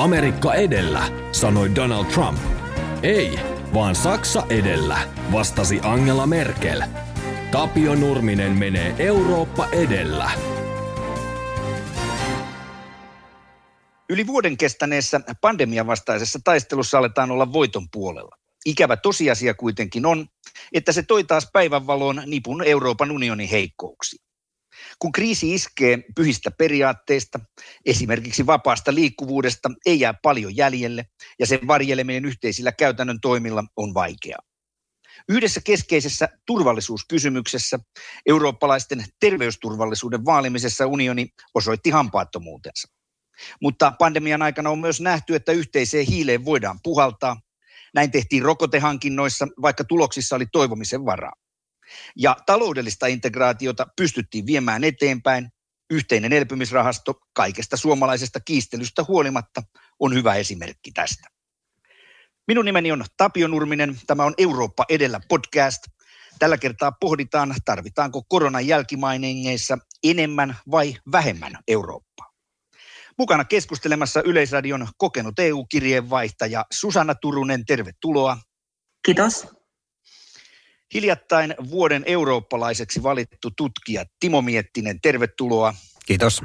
Amerikka edellä, sanoi Donald Trump. Ei, vaan Saksa edellä, vastasi Angela Merkel. Tapio Nurminen menee Eurooppa edellä. Yli vuoden kestäneessä pandemian vastaisessa taistelussa aletaan olla voiton puolella. Ikävä tosiasia kuitenkin on, että se toi taas päivänvaloon nipun Euroopan unionin heikkouksia. Kun kriisi iskee pyhistä periaatteista, esimerkiksi vapaasta liikkuvuudesta, ei jää paljon jäljelle ja sen varjeleminen yhteisillä käytännön toimilla on vaikeaa. Yhdessä keskeisessä turvallisuuskysymyksessä, eurooppalaisten terveysturvallisuuden vaalimisessa unioni osoitti hampaattomuutensa. Mutta pandemian aikana on myös nähty, että yhteiseen hiileen voidaan puhaltaa. Näin tehtiin rokotehankinnoissa, vaikka tuloksissa oli toivomisen varaa. Ja taloudellista integraatiota pystyttiin viemään eteenpäin. Yhteinen elpymisrahasto kaikesta suomalaisesta kiistelystä huolimatta on hyvä esimerkki tästä. Minun nimeni on Tapio Nurminen. Tämä on Eurooppa edellä podcast. Tällä kertaa pohditaan, tarvitaanko koronan jälkimainingeissa enemmän vai vähemmän Eurooppaa. Mukana keskustelemassa Yleisradion kokenut EU-kirjeenvaihtaja Susanna Turunen, tervetuloa. Kiitos. Hiljattain vuoden eurooppalaiseksi valittu tutkija Timo Miettinen, tervetuloa. Kiitos.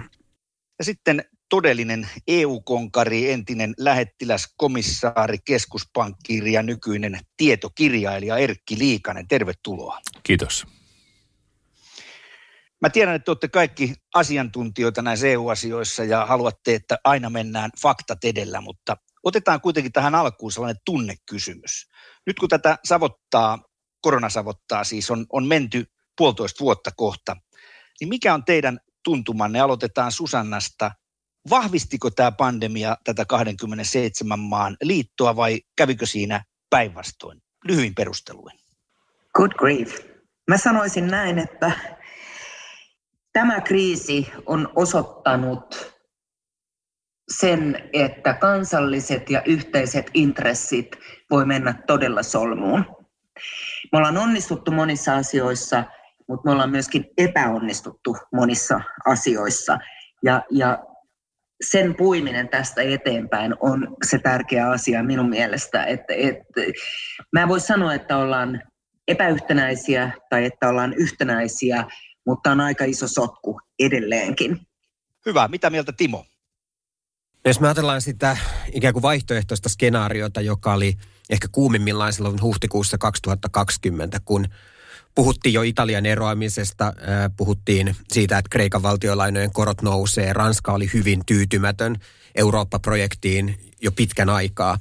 Ja sitten todellinen EU-konkari, entinen lähettiläs, komissaari, keskuspankkiiri ja nykyinen tietokirjailija Erkki Liikanen. Tervetuloa. Kiitos. Mä tiedän, että olette kaikki asiantuntijoita näissä EU-asioissa ja haluatte, että aina mennään faktat edellä, mutta otetaan kuitenkin tähän alkuun sellainen tunnekysymys. Nyt kun tätä savottaa, koronasavottaa siis, on, on menty puolitoista vuotta kohta, niin mikä on teidän tuntumanne? Aloitetaan Susannasta. Vahvistiko tämä pandemia tätä 27 maan liittoa vai kävikö siinä päinvastoin? Lyhyin perusteluin. Good grief. Mä sanoisin näin, että tämä kriisi on osoittanut sen, että kansalliset ja yhteiset intressit voi mennä todella solmuun. Me ollaan onnistuttu monissa asioissa, mutta me ollaan myöskin epäonnistuttu monissa asioissa. Ja, ja sen puiminen tästä eteenpäin on se tärkeä asia minun mielestä. Että, että, mä en voi sanoa, että ollaan epäyhtenäisiä tai että ollaan yhtenäisiä, mutta on aika iso sotku edelleenkin. Hyvä. Mitä mieltä Timo? Jos me ajatellaan sitä ikään kuin vaihtoehtoista skenaariota, joka oli ehkä kuumimmillaan silloin huhtikuussa 2020, kun puhuttiin jo Italian eroamisesta, puhuttiin siitä, että Kreikan valtiolainojen korot nousee, Ranska oli hyvin tyytymätön Eurooppa-projektiin jo pitkän aikaa.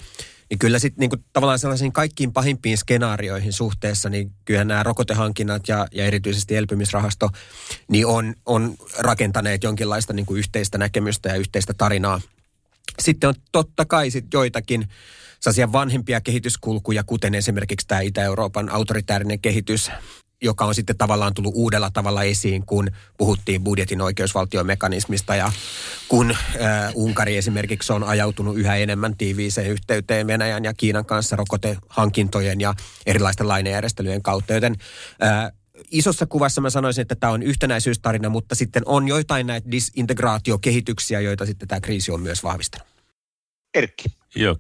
Niin kyllä sitten niin tavallaan sellaisiin kaikkiin pahimpiin skenaarioihin suhteessa, niin kyllä nämä rokotehankinnat ja, ja erityisesti elpymisrahasto, niin on, on rakentaneet jonkinlaista niin yhteistä näkemystä ja yhteistä tarinaa. Sitten on totta kai sit joitakin sellaisia vanhempia kehityskulkuja, kuten esimerkiksi tämä Itä-Euroopan autoritäärinen kehitys, joka on sitten tavallaan tullut uudella tavalla esiin, kun puhuttiin budjetin oikeusvaltiomekanismista ja kun äh, Unkari esimerkiksi on ajautunut yhä enemmän tiiviiseen yhteyteen Venäjän ja Kiinan kanssa rokotehankintojen ja erilaisten lainajärjestelyjen kautta. Joten äh, isossa kuvassa mä sanoisin, että tämä on yhtenäisyystarina, mutta sitten on joitain näitä disintegraatiokehityksiä, joita sitten tämä kriisi on myös vahvistanut. Erkki. Joo,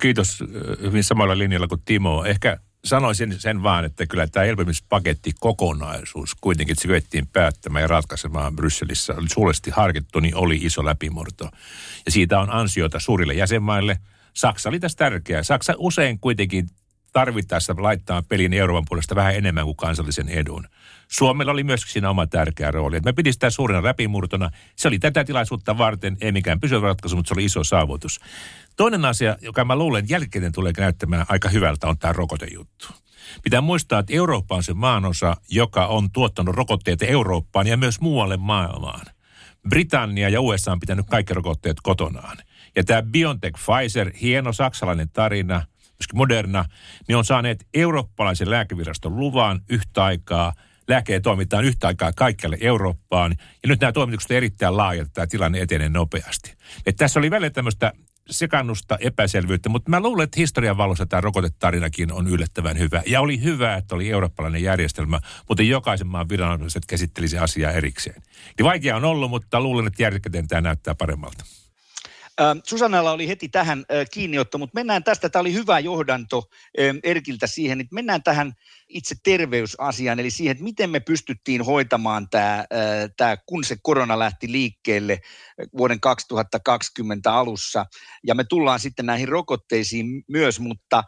kiitos hyvin samalla linjalla kuin Timo. Ehkä sanoisin sen vaan, että kyllä tämä elpymispaketti kokonaisuus kuitenkin, se kyettiin päättämään ja ratkaisemaan Brysselissä, oli suuresti harkittu, niin oli iso läpimurto. Ja siitä on ansiota suurille jäsenmaille. Saksa oli tässä tärkeä. Saksa usein kuitenkin tarvittaessa laittaa pelin Euroopan puolesta vähän enemmän kuin kansallisen edun. Suomella oli myös siinä oma tärkeä rooli. me pidi sitä suurena läpimurtona. Se oli tätä tilaisuutta varten, ei mikään pysyvä ratkaisu, mutta se oli iso saavutus. Toinen asia, joka mä luulen jälkeen tulee näyttämään aika hyvältä, on tämä rokotejuttu. Pitää muistaa, että Eurooppa on se maanosa, joka on tuottanut rokotteita Eurooppaan ja myös muualle maailmaan. Britannia ja USA on pitänyt kaikki rokotteet kotonaan. Ja tämä BioNTech Pfizer, hieno saksalainen tarina, myöskin Moderna, niin on saaneet eurooppalaisen lääkeviraston luvan yhtä aikaa – lääkkeet toimitaan yhtä aikaa kaikkialle Eurooppaan. Ja nyt nämä toimitukset ovat erittäin laajat, tämä tilanne etenee nopeasti. Et tässä oli välillä tämmöistä sekannusta, epäselvyyttä, mutta mä luulen, että historian valossa tämä rokotetarinakin on yllättävän hyvä. Ja oli hyvä, että oli eurooppalainen järjestelmä, mutta jokaisen maan viranomaiset käsittelisi asiaa erikseen. Niin vaikea on ollut, mutta luulen, että järjestelmä tämä näyttää paremmalta. Susannalla oli heti tähän kiinniotto, mutta mennään tästä. Tämä oli hyvä johdanto Erkiltä siihen, että mennään tähän itse terveysasiaan, eli siihen, että miten me pystyttiin hoitamaan tämä, tämä kun se korona lähti liikkeelle vuoden 2020 alussa. Ja me tullaan sitten näihin rokotteisiin myös, mutta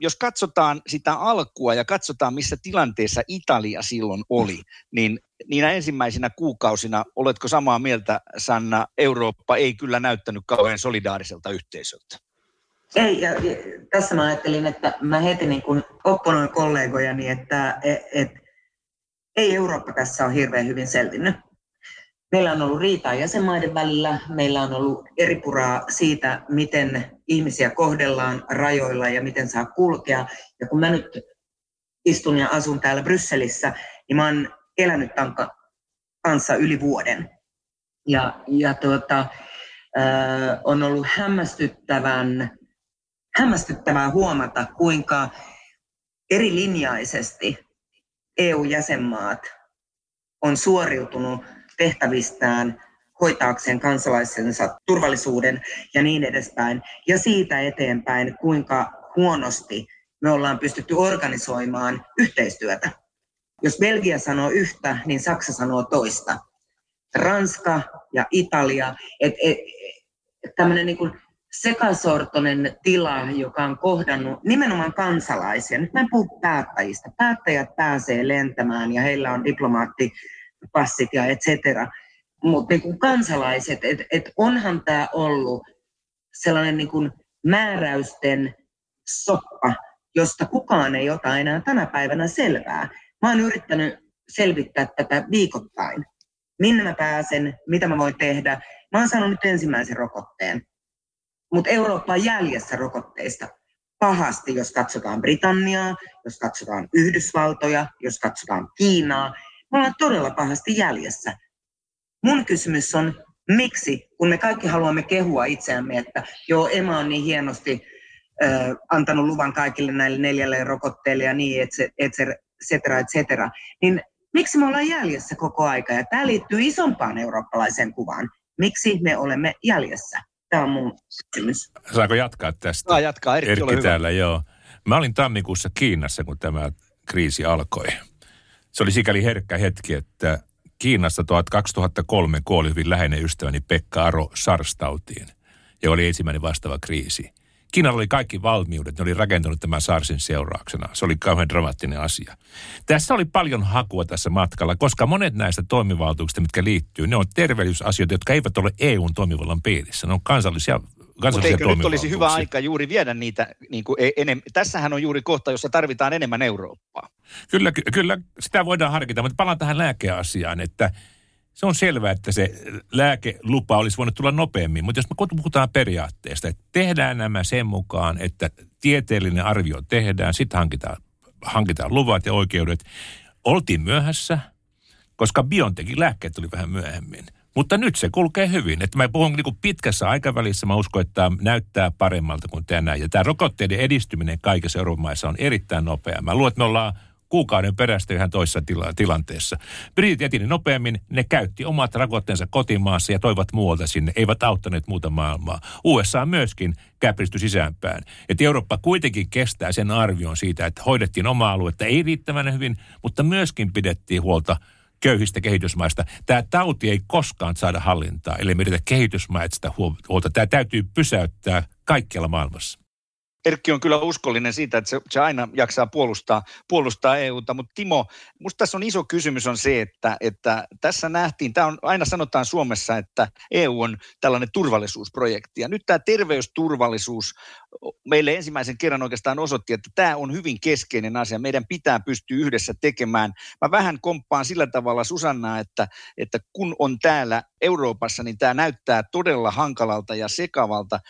jos katsotaan sitä alkua ja katsotaan, missä tilanteessa Italia silloin oli, niin niinä ensimmäisinä kuukausina, oletko samaa mieltä, Sanna, Eurooppa ei kyllä näyttänyt kauhean solidaariselta yhteisöltä? Ei, ja, ja tässä mä ajattelin, että mä heti niin kuin opponoin kollegojani, että et, et, ei Eurooppa tässä ole hirveän hyvin selvinnyt. Meillä on ollut riitaa jäsenmaiden välillä, meillä on ollut eri puraa siitä, miten ihmisiä kohdellaan rajoilla ja miten saa kulkea. Ja kun mä nyt istun ja asun täällä Brysselissä, niin mä oon elänyt tämän kanssa yli vuoden. Ja, ja tuota, äh, on ollut hämmästyttävän, hämmästyttävää huomata, kuinka eri linjaisesti EU-jäsenmaat on suoriutunut tehtävistään hoitaakseen kansalaisensa turvallisuuden ja niin edespäin. Ja siitä eteenpäin, kuinka huonosti me ollaan pystytty organisoimaan yhteistyötä. Jos Belgia sanoo yhtä, niin Saksa sanoo toista. Ranska ja Italia, että et, et, tämmöinen niin sekasortoinen tila, joka on kohdannut nimenomaan kansalaisia. Nyt mä en puhu päättäjistä. Päättäjät pääsee lentämään ja heillä on diplomaattipassit ja et cetera. Mutta niin kansalaiset, että et onhan tämä ollut sellainen niin kuin määräysten soppa, josta kukaan ei ota enää tänä päivänä selvää. Mä oon yrittänyt selvittää tätä viikoittain. Minne mä pääsen, mitä mä voin tehdä. Mä oon saanut nyt ensimmäisen rokotteen. Mutta Eurooppa on jäljessä rokotteista pahasti, jos katsotaan Britanniaa, jos katsotaan Yhdysvaltoja, jos katsotaan Kiinaa. Me ollaan todella pahasti jäljessä. Mun kysymys on, miksi, kun me kaikki haluamme kehua itseämme, että joo, Emma on niin hienosti ö, antanut luvan kaikille näille neljälle rokotteelle ja niin, et, et, cetera, et cetera, niin miksi me ollaan jäljessä koko aika? Ja tämä liittyy isompaan eurooppalaiseen kuvaan. Miksi me olemme jäljessä? Tämä on mun kysymys. Saako jatkaa tästä? Saa jatkaa, Erkki, Erkki täällä, joo. Mä olin tammikuussa Kiinassa, kun tämä kriisi alkoi. Se oli sikäli herkkä hetki, että Kiinassa 2003 kuoli hyvin läheinen ystäväni Pekka Aro SARS-tautiin, ja oli ensimmäinen vastaava kriisi. Kiinalla oli kaikki valmiudet, ne oli rakentunut tämän SARSin seurauksena. Se oli kauhean dramaattinen asia. Tässä oli paljon hakua tässä matkalla, koska monet näistä toimivaltuuksista, mitkä liittyy, ne on terveysasioita, jotka eivät ole EUn toimivallan piirissä. Ne on kansallisia mutta eikö nyt olisi hyvä aika juuri viedä niitä, niin kuin e- enem, tässähän on juuri kohta, jossa tarvitaan enemmän Eurooppaa. Kyllä, kyllä sitä voidaan harkita, mutta palaan tähän lääkeasiaan, että se on selvää, että se lääkelupa olisi voinut tulla nopeammin, mutta jos me puhutaan periaatteesta, että tehdään nämä sen mukaan, että tieteellinen arvio tehdään, sitten hankitaan, hankitaan luvat ja oikeudet. Oltiin myöhässä, koska Biontechin lääkkeet tuli vähän myöhemmin. Mutta nyt se kulkee hyvin. Että mä puhun niin pitkässä aikavälissä, mä uskon, että tämä näyttää paremmalta kuin tänään. Ja tämä rokotteiden edistyminen kaikissa Euroopan maissa on erittäin nopea. Mä luulen, että me ollaan kuukauden perästä ihan toisessa tila- tilanteessa. Britit etini nopeammin, ne käytti omat rokotteensa kotimaassa ja toivat muualta sinne, eivät auttaneet muuta maailmaa. USA myöskin käpristyi sisäänpäin. Että Eurooppa kuitenkin kestää sen arvion siitä, että hoidettiin omaa aluetta ei riittävän hyvin, mutta myöskin pidettiin huolta köyhistä kehitysmaista. Tämä tauti ei koskaan saada hallintaa, eli me kehitysmaista huolta. Tämä täytyy pysäyttää kaikkialla maailmassa. Erkki on kyllä uskollinen siitä, että se, se aina jaksaa puolustaa, puolustaa EUta, mutta Timo, minusta tässä on iso kysymys on se, että, että tässä nähtiin, tämä on, aina sanotaan Suomessa, että EU on tällainen turvallisuusprojekti, ja nyt tämä terveysturvallisuus meille ensimmäisen kerran oikeastaan osoitti, että tämä on hyvin keskeinen asia. Meidän pitää pystyä yhdessä tekemään. Mä vähän komppaan sillä tavalla Susannaa, että, että kun on täällä Euroopassa, niin tämä näyttää todella hankalalta ja sekavalta.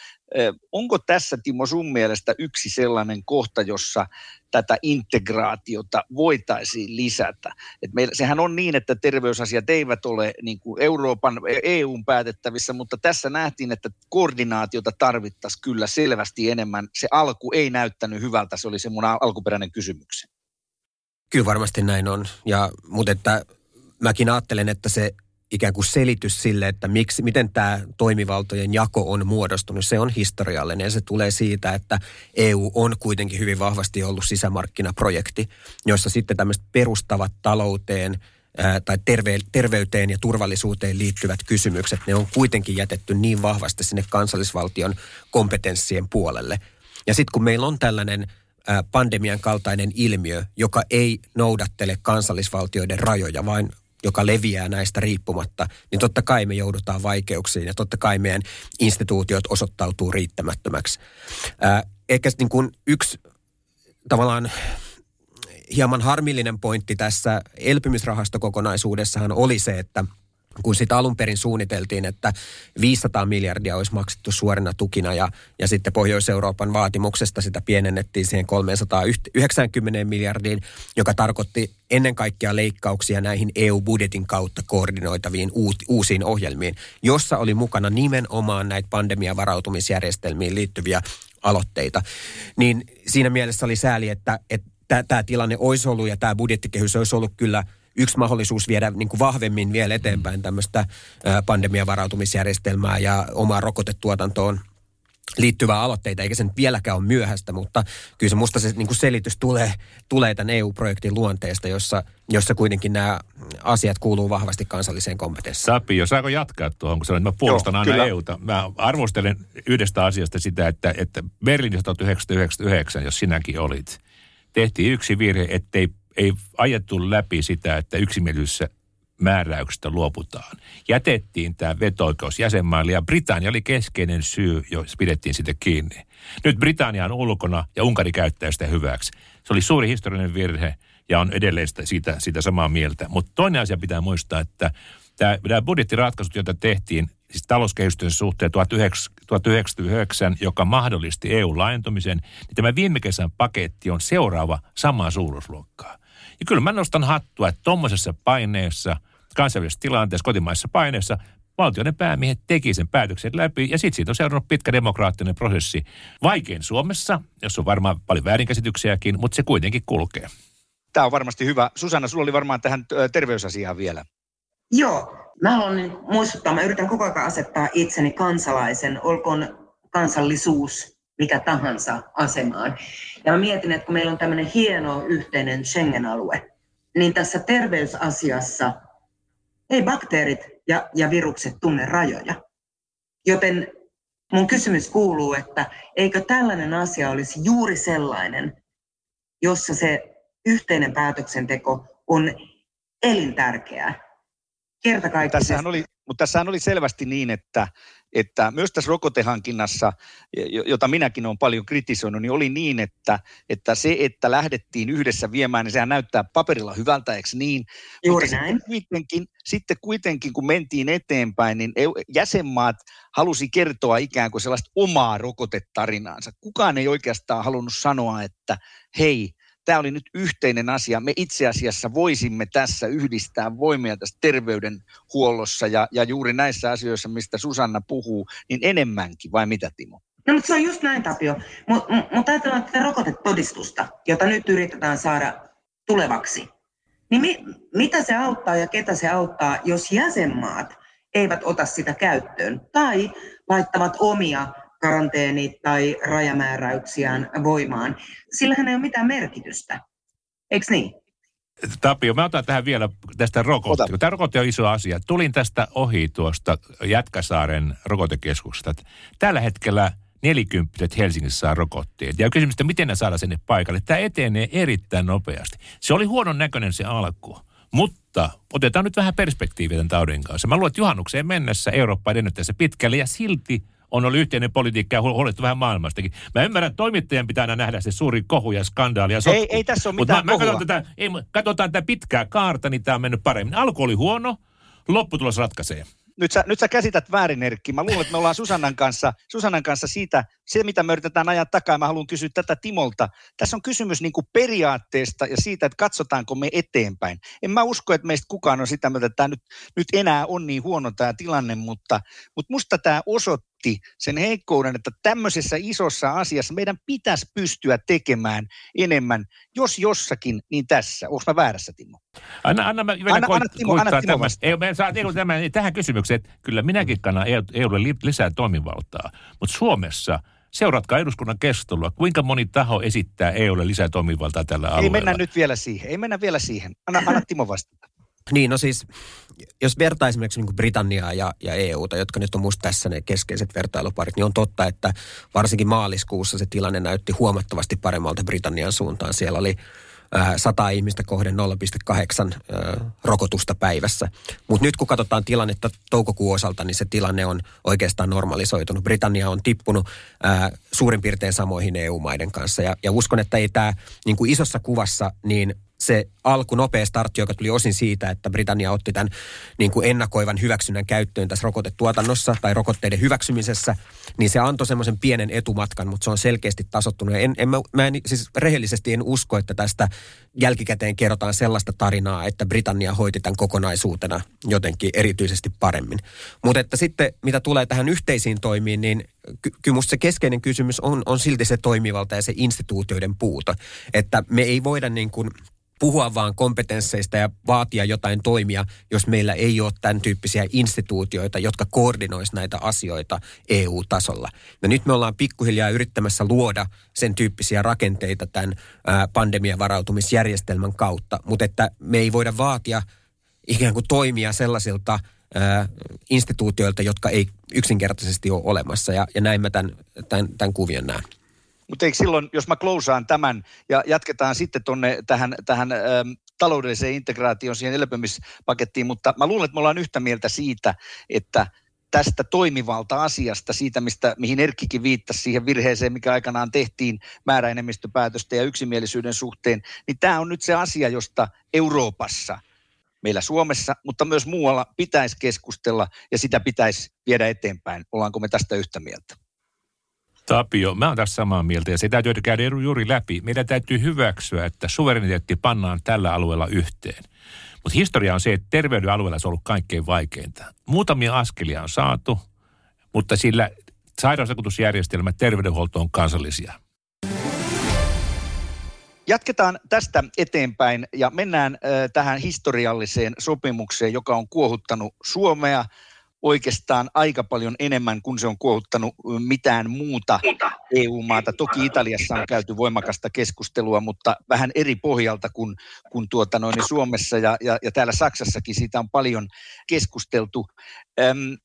Onko tässä, Timo, sun mielestä yksi sellainen kohta, jossa tätä integraatiota voitaisiin lisätä? Et meillä, sehän on niin, että terveysasiat eivät ole niin kuin Euroopan, EUn päätettävissä, mutta tässä nähtiin, että koordinaatiota tarvittaisiin kyllä selvästi enemmän. Se alku ei näyttänyt hyvältä, se oli se mun alkuperäinen kysymykseni. Kyllä varmasti näin on, ja, mutta että mäkin ajattelen, että se ikään kuin selitys sille, että miksi, miten tämä toimivaltojen jako on muodostunut. Se on historiallinen ja se tulee siitä, että EU on kuitenkin hyvin vahvasti ollut sisämarkkinaprojekti, jossa sitten tämmöiset perustavat talouteen ää, tai terve, terveyteen ja turvallisuuteen liittyvät kysymykset, ne on kuitenkin jätetty niin vahvasti sinne kansallisvaltion kompetenssien puolelle. Ja sitten kun meillä on tällainen pandemian kaltainen ilmiö, joka ei noudattele kansallisvaltioiden rajoja, vaan joka leviää näistä riippumatta, niin totta kai me joudutaan vaikeuksiin ja totta kai meidän instituutiot osoittautuu riittämättömäksi. Ää, ehkä niin kuin yksi tavallaan hieman harmillinen pointti tässä elpymisrahastokokonaisuudessahan oli se, että – kun sitä alun perin suunniteltiin, että 500 miljardia olisi maksettu suorina tukina ja, ja sitten Pohjois-Euroopan vaatimuksesta sitä pienennettiin siihen 390 miljardiin, joka tarkoitti ennen kaikkea leikkauksia näihin EU-budjetin kautta koordinoitaviin uusiin ohjelmiin, jossa oli mukana nimenomaan näitä pandemiavarautumisjärjestelmiin liittyviä aloitteita. Niin siinä mielessä oli sääli, että, että tämä tilanne olisi ollut ja tämä budjettikehys olisi ollut kyllä – yksi mahdollisuus viedä niin kuin vahvemmin vielä eteenpäin tämmöistä pandemiavarautumisjärjestelmää ja omaa rokotetuotantoon liittyvää aloitteita, eikä se nyt vieläkään ole myöhäistä, mutta kyllä se musta se niin kuin selitys tulee, tulee tämän EU-projektin luonteesta, jossa, jossa kuitenkin nämä asiat kuuluu vahvasti kansalliseen kompetenssiin. Sapio, saako jatkaa tuohon, kun sanoin, että mä puolustan Joo, aina kyllä. EUta. Mä arvostelen yhdestä asiasta sitä, että, että Berliinissä 1999, jos sinäkin olit, tehtiin yksi virhe, ettei ei ajettu läpi sitä, että yksimielisyydessä määräyksestä luoputaan. Jätettiin tämä veto-oikeus jäsenmaille ja Britannia oli keskeinen syy, jos pidettiin sitä kiinni. Nyt Britannia on ulkona ja Unkari käyttää sitä hyväksi. Se oli suuri historiallinen virhe ja on edelleen siitä, siitä samaa mieltä. Mutta toinen asia pitää muistaa, että tämä budjettiratkaisut, joita tehtiin, siis talouskehysten suhteen 1999, joka mahdollisti EU-laajentumisen, niin tämä viime kesän paketti on seuraava samaa suuruusluokkaa. Ja kyllä mä nostan hattua, että tuommoisessa paineessa, kansainvälisessä tilanteessa, kotimaisessa paineessa, valtioiden päämiehet teki sen päätöksen läpi ja sitten siitä on seurannut pitkä demokraattinen prosessi. Vaikein Suomessa, jos on varmaan paljon väärinkäsityksiäkin, mutta se kuitenkin kulkee. Tämä on varmasti hyvä. Susanna, sulla oli varmaan tähän terveysasiaan vielä. Joo, mä haluan muistuttaa, mä yritän koko ajan asettaa itseni kansalaisen, olkoon kansallisuus mikä tahansa asemaan. Ja mä mietin, että kun meillä on tämmöinen hieno yhteinen Schengen-alue, niin tässä terveysasiassa ei bakteerit ja, ja virukset tunne rajoja. Joten mun kysymys kuuluu, että eikö tällainen asia olisi juuri sellainen, jossa se yhteinen päätöksenteko on elintärkeää. Tässähän oli, mutta tässähän oli selvästi niin, että, että myös tässä rokotehankinnassa, jota minäkin olen paljon kritisoinut, niin oli niin, että, että se, että lähdettiin yhdessä viemään, niin sehän näyttää paperilla hyvältä, eikö niin? Juuri Mutta näin. Sitten kuitenkin, sitten kuitenkin, kun mentiin eteenpäin, niin jäsenmaat halusi kertoa ikään kuin sellaista omaa rokotetarinaansa. Kukaan ei oikeastaan halunnut sanoa, että hei, tämä oli nyt yhteinen asia. Me itse asiassa voisimme tässä yhdistää voimia tässä terveydenhuollossa ja, ja juuri näissä asioissa, mistä Susanna puhuu, niin enemmänkin, vai mitä Timo? No mutta se on just näin Tapio. Mutta mut ajatellaan tätä rokotetodistusta, jota nyt yritetään saada tulevaksi. Niin mi, mitä se auttaa ja ketä se auttaa, jos jäsenmaat eivät ota sitä käyttöön tai laittavat omia karanteeni- tai rajamääräyksiään voimaan. Sillähän ei ole mitään merkitystä. Eikö niin? Tapio, mä otan tähän vielä tästä rokotteesta. Tämä rokote on iso asia. Tulin tästä ohi tuosta Jätkäsaaren rokotekeskuksesta. Tällä hetkellä nelikymppiset Helsingissä saa rokotteet. Ja kysymys, että miten ne saadaan sinne paikalle. Tämä etenee erittäin nopeasti. Se oli huonon näköinen se alku. Mutta otetaan nyt vähän perspektiiviä tämän taudin kanssa. Mä luulen, että juhannukseen mennessä Eurooppa edennyt pitkälle ja silti on ollut yhteinen politiikka ja huolettu vähän maailmastakin. Mä ymmärrän, että toimittajan pitää aina nähdä se suuri kohu ja skandaali ja sotku. Ei, ei tässä ole mitään mä, mä katson tätä, ei, katsotaan tätä pitkää kaarta, niin tämä on mennyt paremmin. Alku oli huono, lopputulos ratkaisee nyt sä, nyt sä käsität väärin, Erkki. Mä luulen, että me ollaan Susannan kanssa, Susannan kanssa siitä, se mitä me yritetään ajaa takaa, mä haluan kysyä tätä Timolta. Tässä on kysymys niin kuin periaatteesta ja siitä, että katsotaanko me eteenpäin. En mä usko, että meistä kukaan on sitä mieltä, että tämä nyt, nyt enää on niin huono tämä tilanne, mutta, mutta musta tämä osoitti, osoitti sen heikkouden, että tämmöisessä isossa asiassa meidän pitäisi pystyä tekemään enemmän, jos jossakin, niin tässä. Onko mä väärässä, Timo? Anna, anna, mä anna, koit, anna, Timo, anna Timo Ei, me saa, ei, tämän, tähän kysymykseen, että kyllä minäkin kannan EUlle lisää toimivaltaa, mutta Suomessa – Seuratkaa eduskunnan keskustelua. Kuinka moni taho esittää EUlle lisää toimivaltaa tällä alueella? Ei mennä nyt vielä siihen. Ei mennä vielä siihen. Anna, anna Timo vastata. Niin, no siis, jos vertaa esimerkiksi niin Britanniaa ja, ja EUta, jotka nyt on musta tässä ne keskeiset vertailuparit, niin on totta, että varsinkin maaliskuussa se tilanne näytti huomattavasti paremmalta Britannian suuntaan. Siellä oli 100 ihmistä kohden 0,8 rokotusta päivässä. Mutta nyt kun katsotaan tilannetta toukokuun osalta, niin se tilanne on oikeastaan normalisoitunut. Britannia on tippunut suurin piirtein samoihin EU-maiden kanssa. Ja, ja uskon, että ei tämä niin isossa kuvassa, niin se alku nopea startti, joka tuli osin siitä, että Britannia otti tämän niin kuin ennakoivan hyväksynnän käyttöön tässä rokotetuotannossa tai rokotteiden hyväksymisessä, niin se antoi semmoisen pienen etumatkan, mutta se on selkeästi tasottunut. En, en, mä, mä en, siis rehellisesti en usko, että tästä jälkikäteen kerrotaan sellaista tarinaa, että Britannia hoiti tämän kokonaisuutena jotenkin erityisesti paremmin. Mutta että sitten mitä tulee tähän yhteisiin toimiin, niin ky- kyllä musta se keskeinen kysymys on, on silti se toimivalta ja se instituutioiden puuta. Että me ei voida niin kuin puhua vaan kompetensseista ja vaatia jotain toimia, jos meillä ei ole tämän tyyppisiä instituutioita, jotka koordinois näitä asioita EU-tasolla. Ja nyt me ollaan pikkuhiljaa yrittämässä luoda sen tyyppisiä rakenteita tämän pandemian varautumisjärjestelmän kautta, mutta että me ei voida vaatia ikään kuin toimia sellaisilta instituutioilta, jotka ei yksinkertaisesti ole olemassa. Ja, ja näin mä tämän, tämän, tämän kuvion näen. Mutta eikö silloin, jos mä klousaan tämän ja jatketaan sitten tuonne tähän, tähän ähm, taloudelliseen integraatioon, siihen elpymispakettiin, mutta mä luulen, että me ollaan yhtä mieltä siitä, että tästä toimivalta asiasta, siitä mistä, mihin Erkkikin viittasi siihen virheeseen, mikä aikanaan tehtiin määräenemmistöpäätöstä ja yksimielisyyden suhteen, niin tämä on nyt se asia, josta Euroopassa, meillä Suomessa, mutta myös muualla pitäisi keskustella ja sitä pitäisi viedä eteenpäin. Ollaanko me tästä yhtä mieltä? Tapio, mä oon tässä samaa mieltä ja se täytyy käydä juuri läpi. Meidän täytyy hyväksyä, että suvereniteetti pannaan tällä alueella yhteen. Mutta historia on se, että terveyden alueella se on ollut kaikkein vaikeinta. Muutamia askelia on saatu, mutta sillä sairausvakuutusjärjestelmä, terveydenhuolto on kansallisia. Jatketaan tästä eteenpäin ja mennään äh, tähän historialliseen sopimukseen, joka on kuohuttanut Suomea – oikeastaan aika paljon enemmän kuin se on kuohuttanut mitään muuta EU-maata. Toki Italiassa on käyty voimakasta keskustelua, mutta vähän eri pohjalta kuin, kuin tuota noin Suomessa ja, ja, ja täällä Saksassakin siitä on paljon keskusteltu. Öm,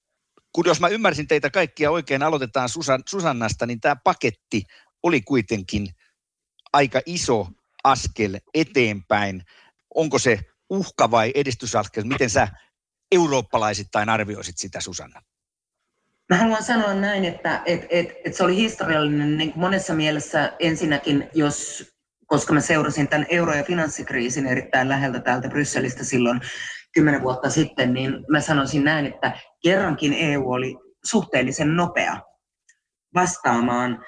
kun jos mä ymmärsin teitä kaikkia oikein, aloitetaan Susan, Susannasta, niin tämä paketti oli kuitenkin aika iso askel eteenpäin. Onko se uhka vai edistysaskel? Miten sä eurooppalaisittain arvioisit sitä, Susanna? Mä haluan sanoa näin, että et, et, et se oli historiallinen niin kuin monessa mielessä ensinnäkin, jos, koska mä seurasin tämän euro- ja finanssikriisin erittäin läheltä täältä Brysselistä silloin kymmenen vuotta sitten, niin mä sanoisin näin, että kerrankin EU oli suhteellisen nopea vastaamaan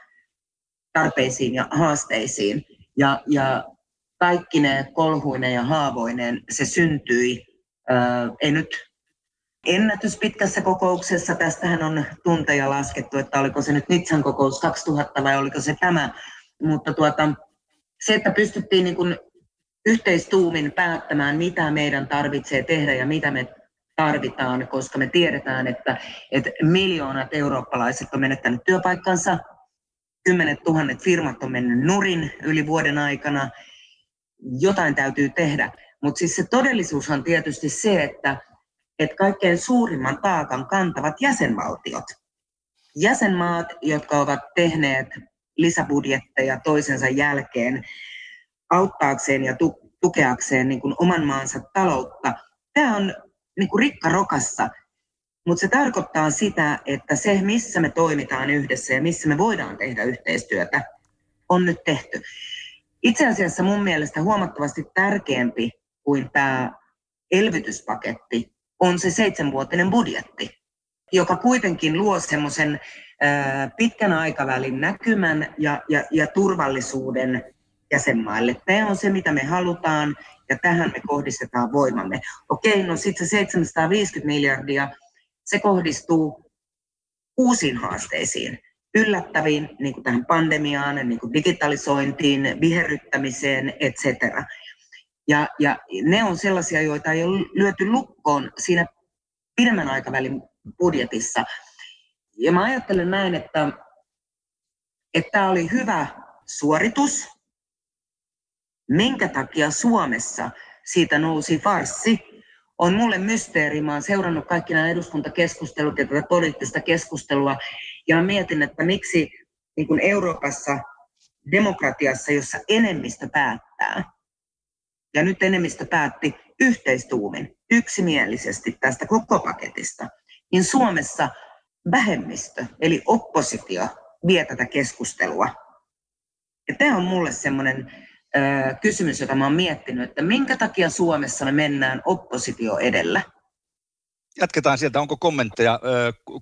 tarpeisiin ja haasteisiin. Ja, ja kaikki ne kolhuineen ja haavoineen se syntyi, ää, ei nyt ennätys pitkässä kokouksessa. Tästähän on tunteja laskettu, että oliko se nyt Nitsan kokous 2000 vai oliko se tämä. Mutta tuota, se, että pystyttiin niin kuin yhteistuumin päättämään, mitä meidän tarvitsee tehdä ja mitä me tarvitaan, koska me tiedetään, että, että miljoonat eurooppalaiset on menettänyt työpaikkansa, kymmenet tuhannet firmat on mennyt nurin yli vuoden aikana, jotain täytyy tehdä. Mutta siis se todellisuus on tietysti se, että että kaikkein suurimman taakan kantavat jäsenvaltiot. Jäsenmaat, jotka ovat tehneet lisäbudjetteja toisensa jälkeen auttaakseen ja tukeakseen niin kuin oman maansa taloutta, tämä on niin kuin rikka rokassa, mutta se tarkoittaa sitä, että se, missä me toimitaan yhdessä ja missä me voidaan tehdä yhteistyötä, on nyt tehty. Itse asiassa mun mielestä huomattavasti tärkeämpi kuin tämä elvytyspaketti on se seitsemänvuotinen budjetti, joka kuitenkin luo semmoisen pitkän aikavälin näkymän ja, ja, ja turvallisuuden jäsenmaille. Tämä on se, mitä me halutaan ja tähän me kohdistetaan voimamme. Okei, no sitten se 750 miljardia, se kohdistuu uusiin haasteisiin, yllättäviin, niin kuin tähän pandemiaan, niin kuin digitalisointiin, viherryttämiseen, etc. Ja, ja ne on sellaisia, joita ei ole lyöty lukkoon siinä pidemmän aikavälin budjetissa. Ja mä ajattelen näin, että, tämä oli hyvä suoritus. Minkä takia Suomessa siitä nousi farsi, on mulle mysteeri. Mä oon seurannut kaikki nämä eduskuntakeskustelut ja tätä poliittista keskustelua. Ja mä mietin, että miksi niin kuin Euroopassa, demokratiassa, jossa enemmistö päättää, ja nyt enemmistö päätti yhteistuumin, yksimielisesti tästä koko paketista, niin Suomessa vähemmistö, eli oppositio, vie tätä keskustelua. Ja tämä on mulle semmoinen kysymys, jota mä oon miettinyt, että minkä takia Suomessa me mennään oppositio edellä? Jatketaan sieltä. Onko kommentteja?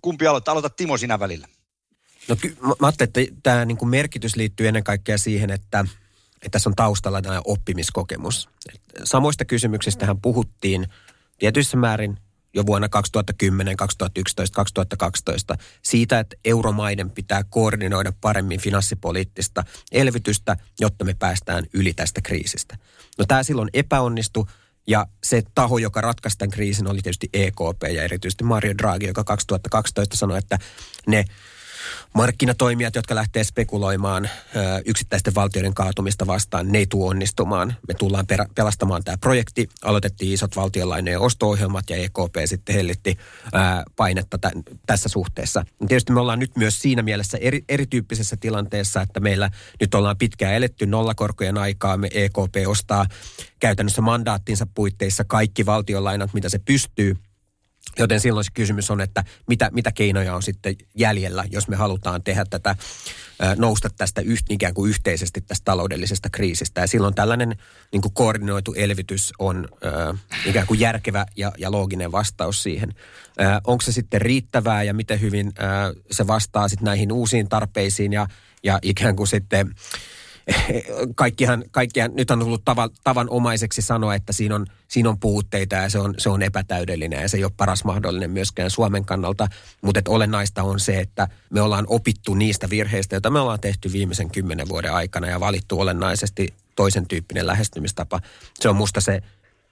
Kumpi aloittaa? Aloita Timo sinä välillä. No mä ajattelin, että tämä niin merkitys liittyy ennen kaikkea siihen, että, että tässä on taustalla tämä oppimiskokemus. Samoista kysymyksistä hän puhuttiin tietyissä määrin jo vuonna 2010, 2011, 2012 siitä, että euromaiden pitää koordinoida paremmin finanssipoliittista elvytystä, jotta me päästään yli tästä kriisistä. No tämä silloin epäonnistui ja se taho, joka ratkaisi tämän kriisin, oli tietysti EKP ja erityisesti Mario Draghi, joka 2012 sanoi, että ne markkinatoimijat, jotka lähtee spekuloimaan yksittäisten valtioiden kaatumista vastaan, ne ei tule onnistumaan. Me tullaan pelastamaan tämä projekti. Aloitettiin isot valtionlainojen osto-ohjelmat ja EKP sitten hellitti painetta tä, tässä suhteessa. Tietysti me ollaan nyt myös siinä mielessä eri, erityyppisessä tilanteessa, että meillä nyt ollaan pitkään eletty nollakorkojen aikaa. Me EKP ostaa käytännössä mandaattinsa puitteissa kaikki valtionlainat, mitä se pystyy – Joten silloin se kysymys on, että mitä, mitä keinoja on sitten jäljellä, jos me halutaan tehdä tätä, nousta tästä yht, ikään kuin yhteisesti tästä taloudellisesta kriisistä. Ja silloin tällainen niin kuin koordinoitu elvytys on äh, ikään kuin järkevä ja, ja looginen vastaus siihen. Äh, onko se sitten riittävää ja miten hyvin äh, se vastaa sitten näihin uusiin tarpeisiin ja, ja ikään kuin sitten kaikkihan, kaikkihan, nyt on tullut tavan, tavanomaiseksi sanoa, että siinä on, siinä on puutteita ja se on, se on epätäydellinen ja se ei ole paras mahdollinen myöskään Suomen kannalta. Mutta että olennaista on se, että me ollaan opittu niistä virheistä, joita me ollaan tehty viimeisen kymmenen vuoden aikana ja valittu olennaisesti toisen tyyppinen lähestymistapa. Se on musta se,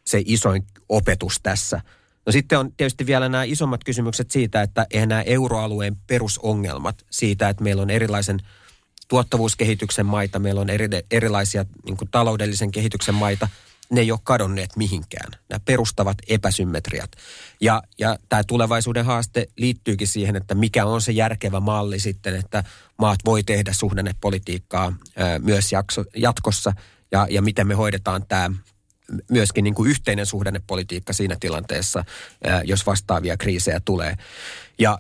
se isoin opetus tässä. No sitten on tietysti vielä nämä isommat kysymykset siitä, että eihän nämä euroalueen perusongelmat siitä, että meillä on erilaisen – tuottavuuskehityksen maita, meillä on eri, erilaisia niin kuin taloudellisen kehityksen maita, ne ei ole kadonneet mihinkään. Nämä perustavat epäsymmetriat. Ja, ja tämä tulevaisuuden haaste liittyykin siihen, että mikä on se järkevä malli sitten, että maat voi tehdä suhdannepolitiikkaa myös jakso, jatkossa ja, ja miten me hoidetaan tämä myöskin niin kuin yhteinen suhdannepolitiikka siinä tilanteessa, jos vastaavia kriisejä tulee. Ja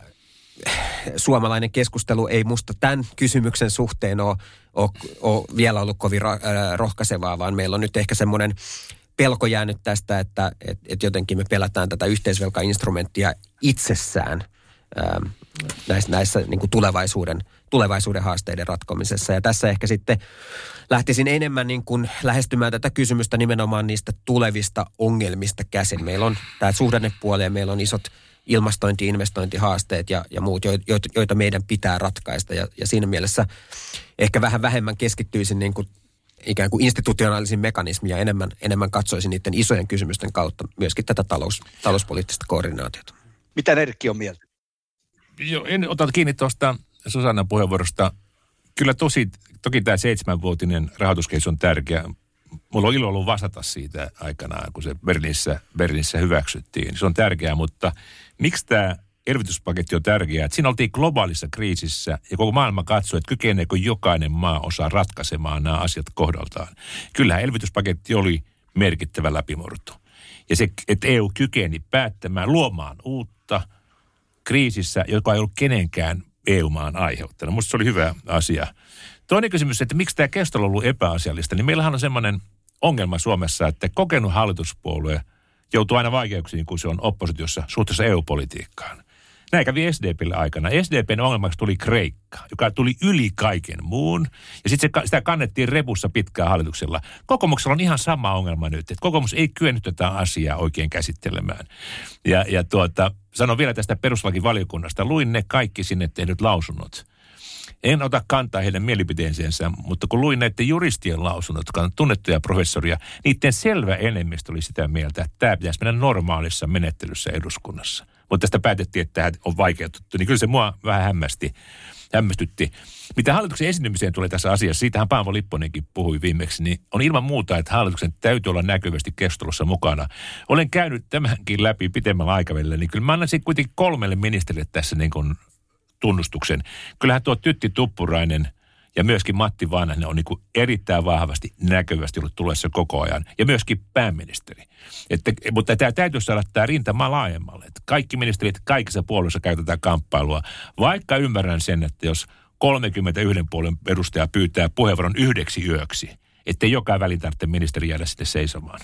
suomalainen keskustelu ei musta tämän kysymyksen suhteen ole, ole, ole vielä ollut kovin rohkaisevaa, vaan meillä on nyt ehkä semmoinen pelko jäänyt tästä, että et, et jotenkin me pelätään tätä yhteisvelkainstrumenttia itsessään näissä, näissä niin kuin tulevaisuuden, tulevaisuuden haasteiden ratkomisessa. Ja tässä ehkä sitten lähtisin enemmän niin kuin lähestymään tätä kysymystä nimenomaan niistä tulevista ongelmista käsin. Meillä on tämä suhdannepuoli ja meillä on isot ilmastointi, investointihaasteet ja, ja muut, joita, joita meidän pitää ratkaista. Ja, ja siinä mielessä ehkä vähän vähemmän keskittyisin niin kuin ikään kuin institutionaalisiin mekanismia enemmän, enemmän katsoisin niiden isojen kysymysten kautta myöskin tätä talous, talouspoliittista koordinaatiota. Mitä Erkki on mieltä? Joo, en ota kiinni tuosta Susannan puheenvuorosta. Kyllä tosi, toki tämä seitsemänvuotinen rahoituskehys on tärkeä mulla on ilo ollut vastata siitä aikanaan, kun se Berliinissä, Berliinissä hyväksyttiin. Se on tärkeää, mutta miksi tämä elvytyspaketti on tärkeää? Että siinä oltiin globaalissa kriisissä ja koko maailma katsoi, että kykeneekö jokainen maa osaa ratkaisemaan nämä asiat kohdaltaan. Kyllähän elvytyspaketti oli merkittävä läpimurto. Ja se, että EU kykeni päättämään, luomaan uutta kriisissä, joka ei ollut kenenkään EU-maan aiheuttanut. Minusta se oli hyvä asia. Toinen kysymys, että miksi tämä kestolo on ollut epäasiallista, niin meillähän on semmoinen ongelma Suomessa, että kokenut hallituspuolue joutuu aina vaikeuksiin, kun se on oppositiossa suhteessa EU-politiikkaan. Näin kävi SDPlle aikana. SDPn ongelmaksi tuli Kreikka, joka tuli yli kaiken muun. Ja sitten sitä kannettiin repussa pitkään hallituksella. Kokoomuksella on ihan sama ongelma nyt, että kokoomus ei kyennyt tätä asiaa oikein käsittelemään. Ja, ja tuota, sanon vielä tästä peruslakivaliokunnasta. Luin ne kaikki sinne tehdyt lausunnot. En ota kantaa heidän mielipiteensä, mutta kun luin näiden juristien lausunnot, jotka on tunnettuja professoria, niiden selvä enemmistö oli sitä mieltä, että tämä pitäisi mennä normaalissa menettelyssä eduskunnassa. Mutta tästä päätettiin, että tämä on vaikeutettu, niin kyllä se mua vähän hämmästi hämmästytti. Mitä hallituksen esiintymiseen tulee tässä asiassa, siitähän Paavo Lipponenkin puhui viimeksi, niin on ilman muuta, että hallituksen täytyy olla näkyvästi keskustelussa mukana. Olen käynyt tämänkin läpi pitemmällä aikavälillä, niin kyllä mä annan kuitenkin kolmelle ministerille tässä niin kuin tunnustuksen. Kyllähän tuo Tytti Tuppurainen ja myöskin Matti Vanhanen on niin erittäin vahvasti näkyvästi ollut tulessa koko ajan. Ja myöskin pääministeri. Että, mutta tämä täytyy saada tämä rintama laajemmalle. Että kaikki ministerit kaikissa puolueissa käytetään kamppailua. Vaikka ymmärrän sen, että jos 31 puolen edustaja pyytää puheenvuoron yhdeksi yöksi, ettei joka välin tarvitse ministeri jäädä sitten seisomaan.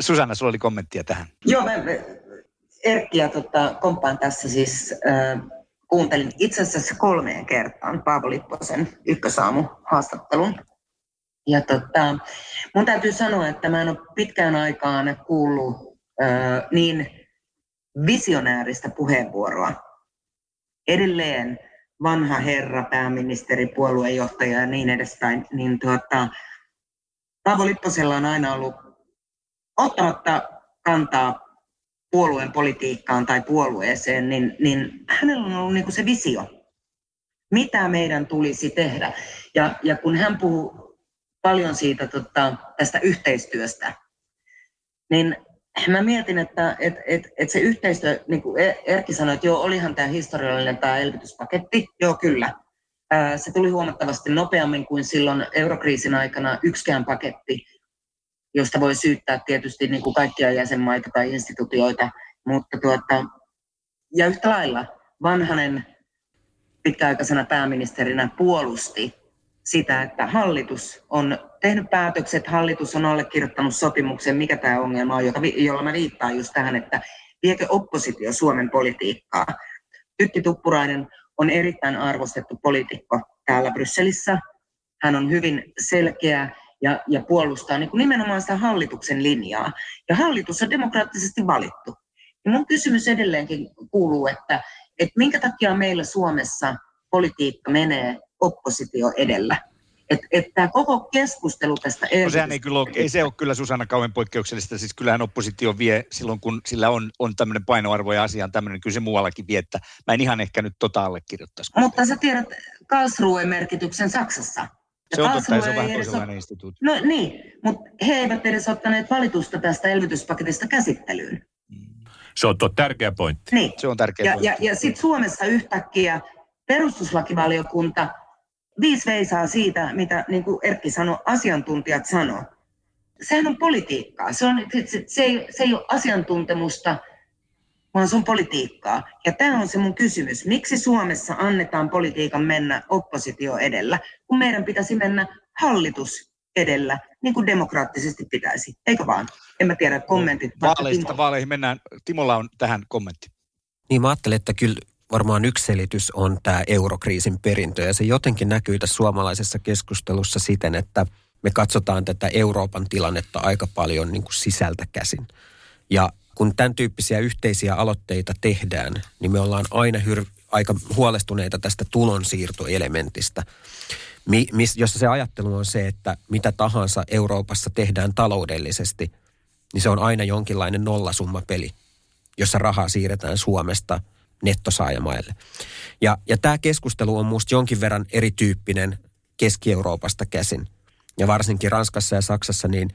Susanna, sulla oli kommenttia tähän. Joo, mä Erkkiä tota, kompaan tässä siis äh, kuuntelin itse asiassa kolmeen kertaan Paavo Lipposen ykkösaamu haastattelun. Ja tota, mun täytyy sanoa, että mä en ole pitkään aikaan kuullut äh, niin visionääristä puheenvuoroa. Edelleen vanha herra, pääministeri, puoluejohtaja ja niin edespäin, niin tuota, Paavo Lipposella on aina ollut ottamatta kantaa puolueen politiikkaan tai puolueeseen, niin, niin hänellä on ollut niin se visio, mitä meidän tulisi tehdä. Ja, ja kun hän puhuu paljon siitä tota, tästä yhteistyöstä, niin mä mietin, että et, et, et se yhteistyö, niin kuin e- Erkki sanoi, että joo, olihan tämä historiallinen tämä elvytyspaketti, joo kyllä. Se tuli huomattavasti nopeammin kuin silloin eurokriisin aikana yksikään paketti josta voi syyttää tietysti niin kuin kaikkia jäsenmaita tai instituutioita, mutta tuota, ja yhtä lailla vanhanen pitkäaikaisena pääministerinä puolusti sitä, että hallitus on tehnyt päätökset, hallitus on allekirjoittanut sopimuksen, mikä tämä ongelma on, joka, jolla mä viittaan just tähän, että viekö oppositio Suomen politiikkaa. Tytti Tuppurainen on erittäin arvostettu poliitikko täällä Brysselissä. Hän on hyvin selkeä ja, ja puolustaa niin kuin nimenomaan sitä hallituksen linjaa. Ja hallitus on demokraattisesti valittu. Ja mun kysymys edelleenkin kuuluu, että, että minkä takia meillä Suomessa politiikka menee oppositio edellä? Että et tämä koko keskustelu tästä no sehän ei, kyllä ole, ei se ole kyllä Susanna kauhean poikkeuksellista. Siis kyllähän oppositio vie silloin, kun sillä on, on tämmöinen painoarvo ja asia on tämmöinen, kyllä se muuallakin vie, että mä en ihan ehkä nyt tota allekirjoittaisi. Mutta sä tiedät Karlsruhe merkityksen Saksassa. Se on totta, se on vähän toisenlainen instituutti. No niin, mutta he eivät edes ottaneet valitusta tästä elvytyspaketista käsittelyyn. Se on tuo tärkeä pointti. Niin. Se on tärkeä ja, pointti. Ja, ja sitten Suomessa yhtäkkiä perustuslakivaliokunta viisi veisaa siitä, mitä niin kuin Erkki sanoi, asiantuntijat sanoo. Sehän on politiikkaa. Se, on, se, se, ei, se ei ole asiantuntemusta, vaan se on politiikkaa. Ja tämä on se mun kysymys. Miksi Suomessa annetaan politiikan mennä oppositio edellä, kun meidän pitäisi mennä hallitus edellä, niin kuin demokraattisesti pitäisi. Eikö vaan? En mä tiedä, kommentit. Vaaleista vaaleihin mennään. Timolla on tähän kommentti. Niin mä ajattelen, että kyllä varmaan yksi selitys on tämä eurokriisin perintö. Ja se jotenkin näkyy tässä suomalaisessa keskustelussa siten, että me katsotaan tätä Euroopan tilannetta aika paljon niin kuin sisältä käsin. Ja kun tämän tyyppisiä yhteisiä aloitteita tehdään, niin me ollaan aina hyr- aika huolestuneita tästä tulonsiirtoelementistä, mi- mis, jossa se ajattelu on se, että mitä tahansa Euroopassa tehdään taloudellisesti, niin se on aina jonkinlainen nollasummapeli, jossa rahaa siirretään Suomesta nettosaajamaille. Ja, ja tämä keskustelu on minusta jonkin verran erityyppinen Keski-Euroopasta käsin. Ja varsinkin Ranskassa ja Saksassa, niin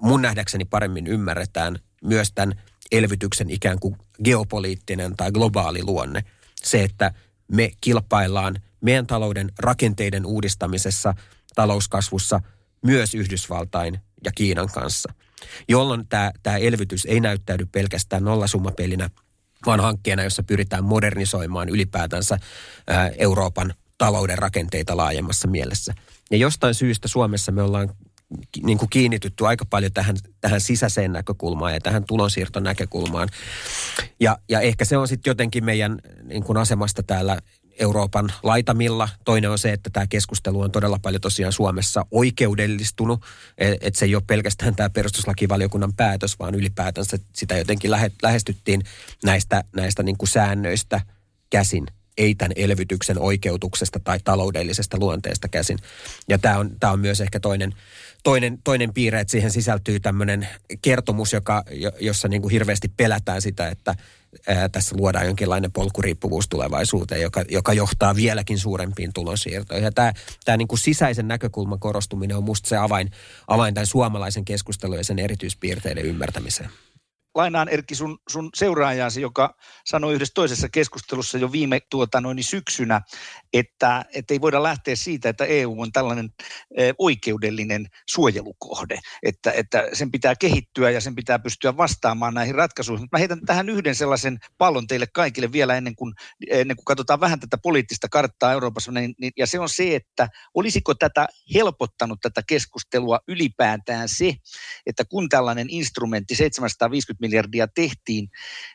mun nähdäkseni paremmin ymmärretään myös tämän elvytyksen ikään kuin geopoliittinen tai globaali luonne. Se, että me kilpaillaan meidän talouden rakenteiden uudistamisessa, talouskasvussa myös Yhdysvaltain ja Kiinan kanssa. Jolloin tämä, tämä elvytys ei näyttäydy pelkästään nollasummapelinä, vaan hankkeena, jossa pyritään modernisoimaan ylipäätänsä ää, Euroopan talouden rakenteita laajemmassa mielessä. Ja jostain syystä Suomessa me ollaan niin kuin kiinnitytty aika paljon tähän, tähän sisäiseen näkökulmaan ja tähän tulonsiirtonäkökulmaan. Ja, ja ehkä se on sitten jotenkin meidän niin kuin asemasta täällä Euroopan laitamilla. Toinen on se, että tämä keskustelu on todella paljon tosiaan Suomessa oikeudellistunut. Että se ei ole pelkästään tämä perustuslakivaliokunnan päätös, vaan ylipäätänsä sitä jotenkin lähestyttiin näistä, näistä niin kuin säännöistä käsin ei tämän elvytyksen oikeutuksesta tai taloudellisesta luonteesta käsin. Ja tämä on, tämä on myös ehkä toinen, toinen, toinen piirre, että siihen sisältyy tämmöinen kertomus, joka, jossa niin kuin hirveästi pelätään sitä, että ää, tässä luodaan jonkinlainen polkuriippuvuus tulevaisuuteen, joka, joka johtaa vieläkin suurempiin tulonsiirtoihin. Ja tämä, tämä niin kuin sisäisen näkökulman korostuminen on musta se avain, avain tämän suomalaisen keskustelun ja sen erityispiirteiden ymmärtämiseen lainaan Erkki sun, sun seuraajaasi, joka sanoi yhdessä toisessa keskustelussa jo viime tuota, noin syksynä, että, että ei voida lähteä siitä, että EU on tällainen e, oikeudellinen suojelukohde, että, että sen pitää kehittyä ja sen pitää pystyä vastaamaan näihin ratkaisuihin. Mä heitän tähän yhden sellaisen pallon teille kaikille vielä ennen kuin, ennen kuin katsotaan vähän tätä poliittista karttaa Euroopassa, niin, niin, ja se on se, että olisiko tätä helpottanut tätä keskustelua ylipäätään se, että kun tällainen instrumentti 750 miljardia tehtiin,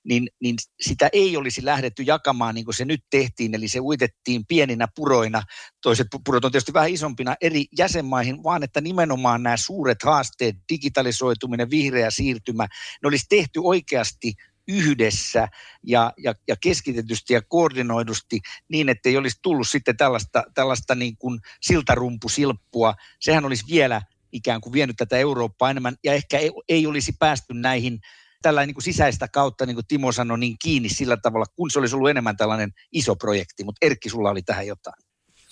niin, niin sitä ei olisi lähdetty jakamaan niin kuin se nyt tehtiin, eli se uitettiin pieninä puroina, toiset purot on tietysti vähän isompina eri jäsenmaihin, vaan että nimenomaan nämä suuret haasteet, digitalisoituminen, vihreä siirtymä, ne olisi tehty oikeasti yhdessä ja, ja, ja keskitetysti ja koordinoidusti niin, että ei olisi tullut sitten tällaista, tällaista niin kuin siltarumpusilppua. Sehän olisi vielä ikään kuin vienyt tätä Eurooppaa enemmän ja ehkä ei, ei olisi päästy näihin tällä niin kuin sisäistä kautta, niin kuin Timo sanoi, niin kiinni sillä tavalla, kun se olisi ollut enemmän tällainen iso projekti. Mutta Erkki, sulla oli tähän jotain.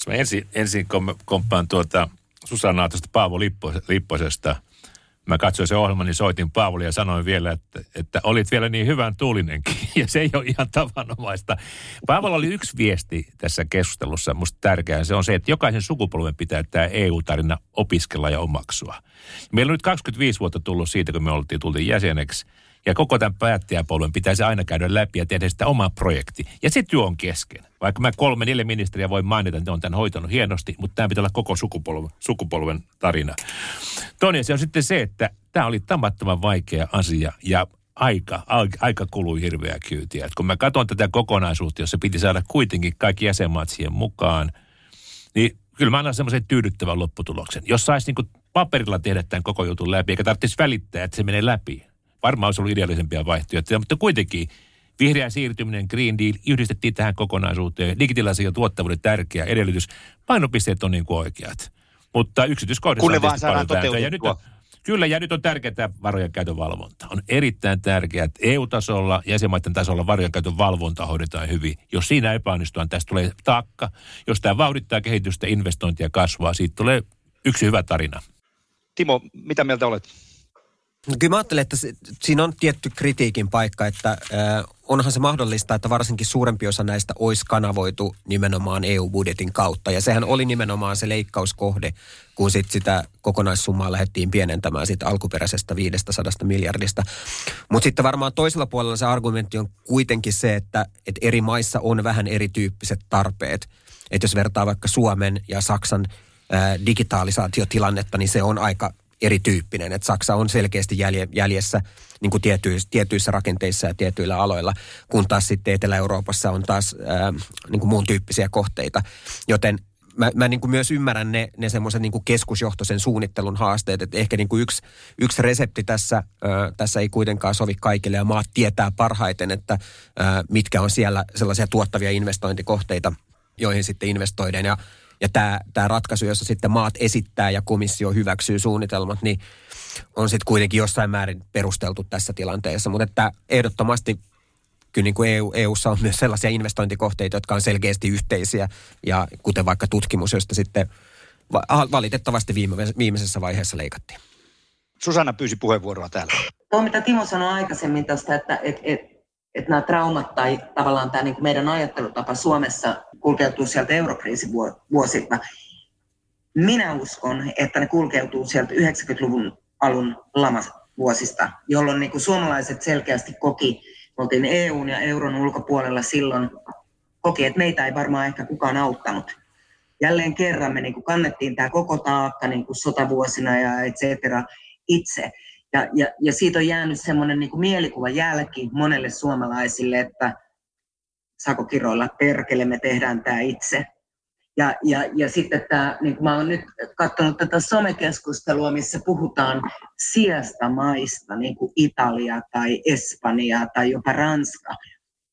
Mä ensin, ensin komppaan tuota Susanaa tuosta Paavo Lipposesta. Mä katsoin se ohjelman, niin soitin Paavolle ja sanoin vielä, että, että olit vielä niin hyvän tuulinenkin. Ja se ei ole ihan tavanomaista. Paavolla oli yksi viesti tässä keskustelussa, musta tärkeää. Se on se, että jokaisen sukupolven pitää tämä EU-tarina opiskella ja omaksua. Meillä on nyt 25 vuotta tullut siitä, kun me oltiin tultiin jäseneksi – ja koko tämän päättäjäpuolueen pitäisi aina käydä läpi ja tehdä sitä omaa projekti. Ja se työ on kesken. Vaikka mä kolme, neljä ministeriä voin mainita, että ne on tämän hoitanut hienosti, mutta tämä pitää olla koko sukupolven, sukupolven tarina. Toinen se on sitten se, että tämä oli tamattoman vaikea asia ja aika, aika, aika kului hirveä kyytiä. Et kun mä katson tätä kokonaisuutta, jossa piti saada kuitenkin kaikki jäsenmaat siihen mukaan, niin kyllä mä annan semmoisen tyydyttävän lopputuloksen. Jos saisi niin paperilla tehdä tämän koko jutun läpi, eikä tarvitsisi välittää, että se menee läpi, varmaan olisi ollut ideaalisempia vaihtoehtoja, mutta kuitenkin vihreä siirtyminen, Green Deal, yhdistettiin tähän kokonaisuuteen. Digitaalisen tuottavuuden tärkeä edellytys. Painopisteet on niin kuin oikeat. Mutta yksityiskohdissa Kun ne vaan saadaan ja nyt on, Kyllä, ja nyt on tärkeää varojen käytön valvonta. On erittäin tärkeää, että EU-tasolla, jäsenmaiden tasolla varojen käytön valvonta hoidetaan hyvin. Jos siinä epäonnistutaan, tästä tulee taakka. Jos tämä vauhdittaa kehitystä, investointia kasvaa, siitä tulee yksi hyvä tarina. Timo, mitä mieltä olet? Kyllä mä ajattelen, että se, siinä on tietty kritiikin paikka, että äh, onhan se mahdollista, että varsinkin suurempi osa näistä olisi kanavoitu nimenomaan EU-budjetin kautta. Ja sehän oli nimenomaan se leikkauskohde, kun sit sitä kokonaissummaa lähdettiin pienentämään siitä alkuperäisestä 500 miljardista. Mutta sitten varmaan toisella puolella se argumentti on kuitenkin se, että, että eri maissa on vähän erityyppiset tarpeet. Että jos vertaa vaikka Suomen ja Saksan äh, digitalisaatiotilannetta, niin se on aika erityyppinen. Että Saksa on selkeästi jälje, jäljessä niin kuin tietyissä, tietyissä rakenteissa ja tietyillä aloilla, kun taas sitten Etelä-Euroopassa on taas ää, niin kuin muun tyyppisiä kohteita. Joten mä, mä niin kuin myös ymmärrän ne, ne semmoisen niin keskusjohtoisen suunnittelun haasteet, että ehkä niin kuin yksi, yksi resepti tässä, ää, tässä ei kuitenkaan sovi kaikille ja maat tietää parhaiten, että ää, mitkä on siellä sellaisia tuottavia investointikohteita, joihin sitten investoidaan ja ja tämä, tämä ratkaisu, jossa sitten maat esittää ja komissio hyväksyy suunnitelmat, niin on sitten kuitenkin jossain määrin perusteltu tässä tilanteessa. Mutta että ehdottomasti kyllä niin kuin EU, EUssa on myös sellaisia investointikohteita, jotka on selkeästi yhteisiä. Ja kuten vaikka tutkimus, josta sitten valitettavasti viime, viimeisessä vaiheessa leikattiin. Susanna pyysi puheenvuoroa täällä. Tuo, mitä Timo sanoi aikaisemmin tästä, että et, et, et nämä traumat tai tavallaan tämä niin meidän ajattelutapa Suomessa kulkeutuu sieltä eurokriisivuosilta. Minä uskon, että ne kulkeutuu sieltä 90-luvun alun lamavuosista, jolloin niin kuin suomalaiset selkeästi koki, me oltiin EUn ja euron ulkopuolella silloin, koki, että meitä ei varmaan ehkä kukaan auttanut. Jälleen kerran me niin kuin kannettiin tämä koko taakka niin kuin sotavuosina ja et cetera itse. Ja, ja, ja siitä on jäänyt semmoinen niin mielikuva jälki monelle suomalaisille, että sakokiroilla, perkele, me tehdään tämä itse. Ja, ja, ja sitten tämä, niin mä oon nyt katsonut tätä somekeskustelua, missä puhutaan sijasta maista, niin kuin Italia tai Espanja tai jopa Ranska,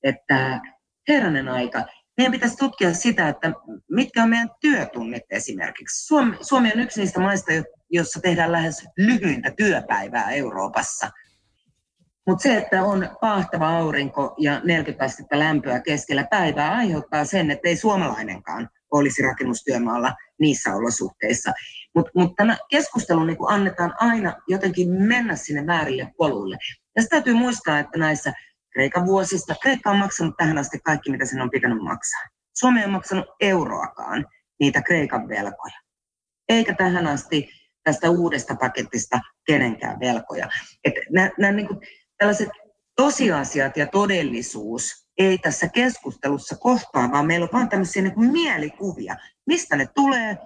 että herranen aika, meidän pitäisi tutkia sitä, että mitkä on meidän työtunnit esimerkiksi. Suomi, Suomi on yksi niistä maista, jossa tehdään lähes lyhyintä työpäivää Euroopassa. Mutta se, että on pahtava aurinko ja 40 astetta lämpöä keskellä päivää, aiheuttaa sen, että ei suomalainenkaan olisi rakennustyömaalla niissä olosuhteissa. Mutta mut tämä keskustelu niin annetaan aina jotenkin mennä sinne väärille poluille. Ja sitä täytyy muistaa, että näissä Kreikan vuosista, Kreikka on maksanut tähän asti kaikki, mitä sen on pitänyt maksaa. Suomi ei maksanut euroakaan niitä Kreikan velkoja. Eikä tähän asti tästä uudesta paketista kenenkään velkoja. Että nämä, nämä niin kuin, tällaiset tosiasiat ja todellisuus ei tässä keskustelussa kohtaa, vaan meillä on vain tämmöisiä niin kuin mielikuvia. Mistä ne tulee,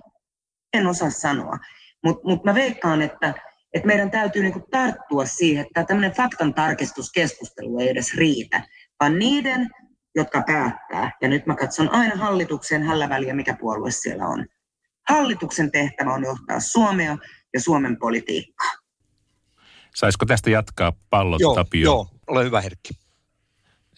en osaa sanoa. Mutta mut mä veikkaan, että, että meidän täytyy niin kuin tarttua siihen, että tämmöinen faktan tarkistuskeskustelu ei edes riitä, vaan niiden, jotka päättää, ja nyt mä katson aina hallituksen hällä väliä, mikä puolue siellä on. Hallituksen tehtävä on johtaa Suomea ja Suomen politiikkaa. Saisiko tästä jatkaa pallot, joo, Tapio? Joo, ole hyvä Herkki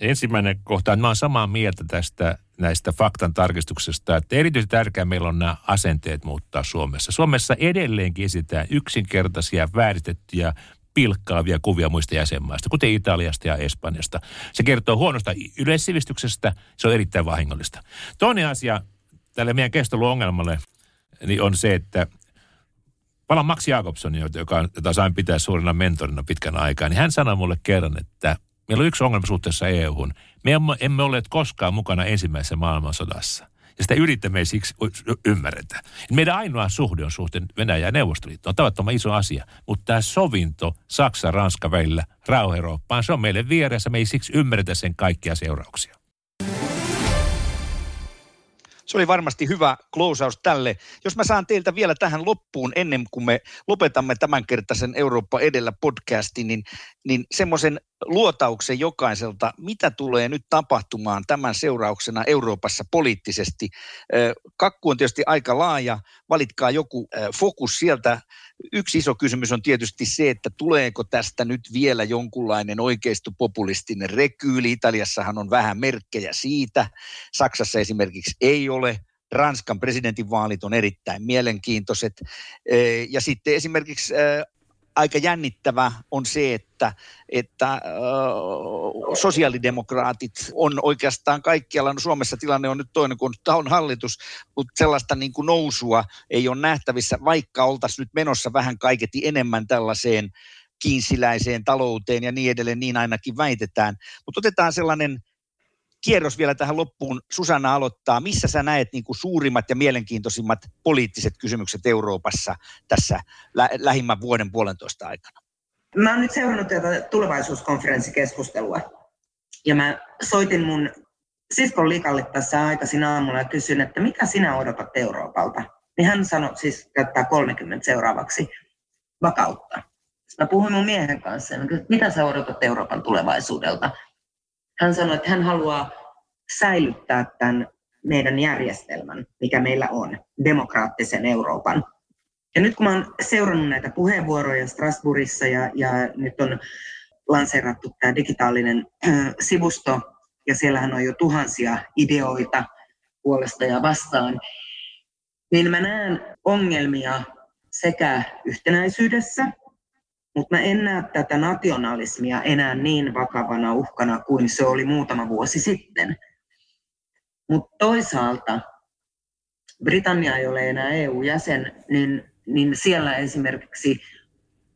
ensimmäinen kohta, että mä oon samaa mieltä tästä näistä faktan tarkistuksesta, että erityisen tärkeää meillä on nämä asenteet muuttaa Suomessa. Suomessa edelleenkin esitään yksinkertaisia, vääritettyjä, pilkkaavia kuvia muista jäsenmaista, kuten Italiasta ja Espanjasta. Se kertoo huonosta yleissivistyksestä, se on erittäin vahingollista. Toinen asia tälle meidän keskusteluongelmalle niin on se, että Palan Max Jakobson, joka, jota sain pitää suurena mentorina pitkän aikaa, niin hän sanoi mulle kerran, että Meillä on yksi ongelma suhteessa EU-hun. Me emme, emme olleet koskaan mukana ensimmäisessä maailmansodassa. Ja sitä yrittämme ei siksi ymmärretä. Meidän ainoa suhde on suhteen Venäjä ja Neuvostoliitto. On tavattoman iso asia. Mutta tämä sovinto Saksa-Ranska välillä rauha se on meille vieressä. Me ei siksi ymmärretä sen kaikkia seurauksia. Se oli varmasti hyvä klousaus tälle. Jos mä saan teiltä vielä tähän loppuun ennen kuin me lopetamme tämänkertaisen Eurooppa edellä podcastin, niin, niin semmoisen luotauksen jokaiselta, mitä tulee nyt tapahtumaan tämän seurauksena Euroopassa poliittisesti. Kakku on tietysti aika laaja, valitkaa joku fokus sieltä. Yksi iso kysymys on tietysti se, että tuleeko tästä nyt vielä jonkunlainen oikeistopopulistinen rekyyli. Italiassahan on vähän merkkejä siitä. Saksassa esimerkiksi ei ole. Ranskan presidentinvaalit on erittäin mielenkiintoiset. Ja sitten esimerkiksi aika jännittävä on se, että, että äh, sosiaalidemokraatit on oikeastaan kaikkialla, no Suomessa tilanne on nyt toinen kuin on hallitus, mutta sellaista niin kuin nousua ei ole nähtävissä, vaikka oltaisiin nyt menossa vähän kaiketi enemmän tällaiseen kiinsiläiseen talouteen ja niin edelleen, niin ainakin väitetään. Mutta otetaan sellainen kierros vielä tähän loppuun. Susanna aloittaa. Missä sä näet niin kuin suurimmat ja mielenkiintoisimmat poliittiset kysymykset Euroopassa tässä lä- lähimmän vuoden puolentoista aikana? Mä oon nyt seurannut tätä tulevaisuuskonferenssikeskustelua. Ja mä soitin mun siskon Likalle tässä aikaisin aamulla ja kysyin, että mitä sinä odotat Euroopalta? Niin hän sanoi, siis käyttää 30 seuraavaksi, vakautta. Mä puhuin mun miehen kanssa kysyin, mitä sä odotat Euroopan tulevaisuudelta? Hän sanoi, että hän haluaa säilyttää tämän meidän järjestelmän, mikä meillä on, demokraattisen Euroopan. Ja nyt kun oon seurannut näitä puheenvuoroja Strasbourgissa ja, ja nyt on lanseerattu tämä digitaalinen äh, sivusto, ja siellähän on jo tuhansia ideoita puolesta ja vastaan, niin mä näen ongelmia sekä yhtenäisyydessä mutta mä en näe tätä nationalismia enää niin vakavana uhkana kuin se oli muutama vuosi sitten. Mutta toisaalta Britannia ei ole enää EU-jäsen, niin, niin siellä esimerkiksi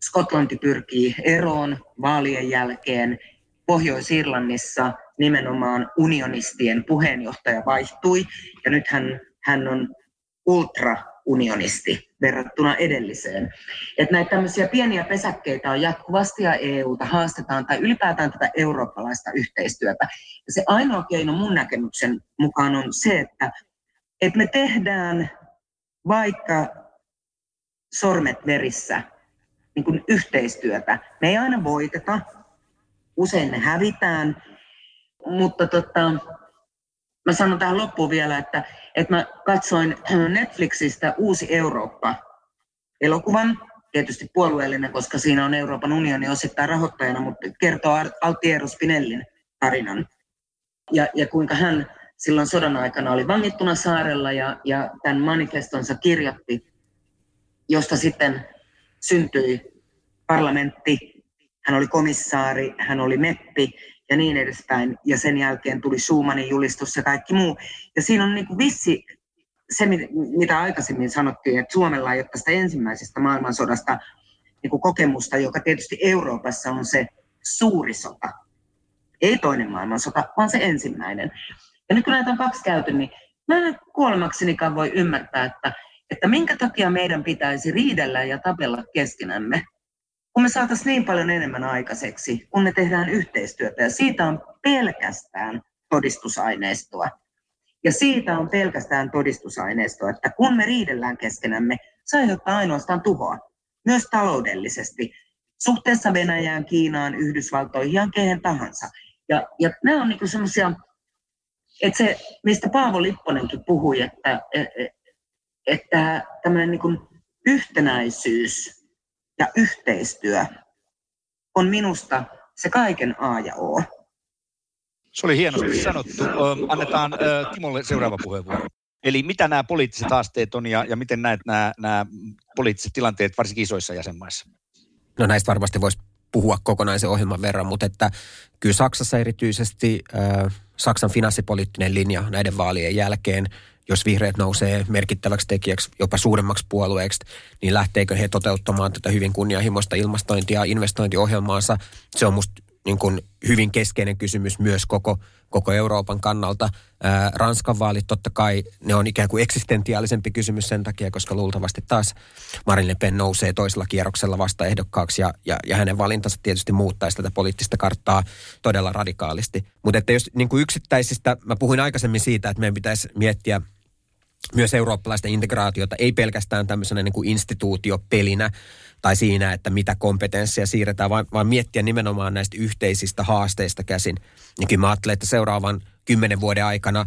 Skotlanti pyrkii eroon vaalien jälkeen. Pohjois-Irlannissa nimenomaan unionistien puheenjohtaja vaihtui ja nyt hän, hän on ultraunionisti verrattuna edelliseen. Että näitä tämmöisiä pieniä pesäkkeitä on jatkuvasti ja EUta haastetaan tai ylipäätään tätä eurooppalaista yhteistyötä. Ja se ainoa keino mun näkemyksen mukaan on se, että, että me tehdään vaikka sormet verissä niin kuin yhteistyötä. Me ei aina voiteta, usein me hävitään, mutta tota, mä sanon tähän loppuun vielä, että, että mä katsoin Netflixistä Uusi Eurooppa-elokuvan, tietysti puolueellinen, koska siinä on Euroopan unioni osittain rahoittajana, mutta kertoo Altiero Spinellin tarinan. Ja, ja kuinka hän silloin sodan aikana oli vangittuna saarella ja, ja tämän manifestonsa kirjoitti, josta sitten syntyi parlamentti, hän oli komissaari, hän oli meppi ja niin edespäin. Ja sen jälkeen tuli Schumannin julistus ja kaikki muu. Ja siinä on niin kuin vissi se, mitä aikaisemmin sanottiin, että Suomella ei ole tästä ensimmäisestä maailmansodasta niin kuin kokemusta, joka tietysti Euroopassa on se suuri sota. Ei toinen maailmansota, vaan se ensimmäinen. Ja nyt kun näitä on kaksi käyty, niin mä en kuolemaksenikaan voi ymmärtää, että, että minkä takia meidän pitäisi riidellä ja tapella keskenämme, kun me saataisiin niin paljon enemmän aikaiseksi, kun me tehdään yhteistyötä. Ja siitä on pelkästään todistusaineistoa. Ja siitä on pelkästään todistusaineistoa, että kun me riidellään keskenämme, se aiheuttaa ainoastaan tuhoa, myös taloudellisesti, suhteessa Venäjään, Kiinaan, Yhdysvaltoihin, ihan kehen tahansa. Ja, ja nämä on niin semmoisia, että se, mistä Paavo Lipponenkin puhui, että, e, e, että tämmöinen niin yhtenäisyys ja yhteistyö on minusta se kaiken A ja O. Se oli hienosti sanottu. Annetaan Timolle seuraava puheenvuoro. Eli mitä nämä poliittiset haasteet on ja, ja miten näet nämä, nämä poliittiset tilanteet varsinkin isoissa jäsenmaissa? No näistä varmasti voisi puhua kokonaisen ohjelman verran, mutta että kyllä Saksassa erityisesti äh, Saksan finanssipoliittinen linja näiden vaalien jälkeen, jos vihreät nousee merkittäväksi tekijäksi, jopa suuremmaksi puolueeksi, niin lähteekö he toteuttamaan tätä hyvin kunnianhimoista ilmastointia investointiohjelmaansa. Se on musta niin kuin hyvin keskeinen kysymys myös koko, koko Euroopan kannalta. Ää, Ranskan vaalit totta kai, ne on ikään kuin eksistentiaalisempi kysymys sen takia, koska luultavasti taas Marine Le Pen nousee toisella kierroksella vastaehdokkaaksi ja, ja, ja hänen valintansa tietysti muuttaisi tätä poliittista karttaa todella radikaalisti. Mutta että jos niin kuin yksittäisistä, mä puhuin aikaisemmin siitä, että meidän pitäisi miettiä – myös eurooppalaista integraatiota, ei pelkästään tämmöisenä niin kuin instituutiopelinä tai siinä, että mitä kompetenssia siirretään, vaan, vaan miettiä nimenomaan näistä yhteisistä haasteista käsin. Ja kyllä mä ajattelen, että seuraavan kymmenen vuoden aikana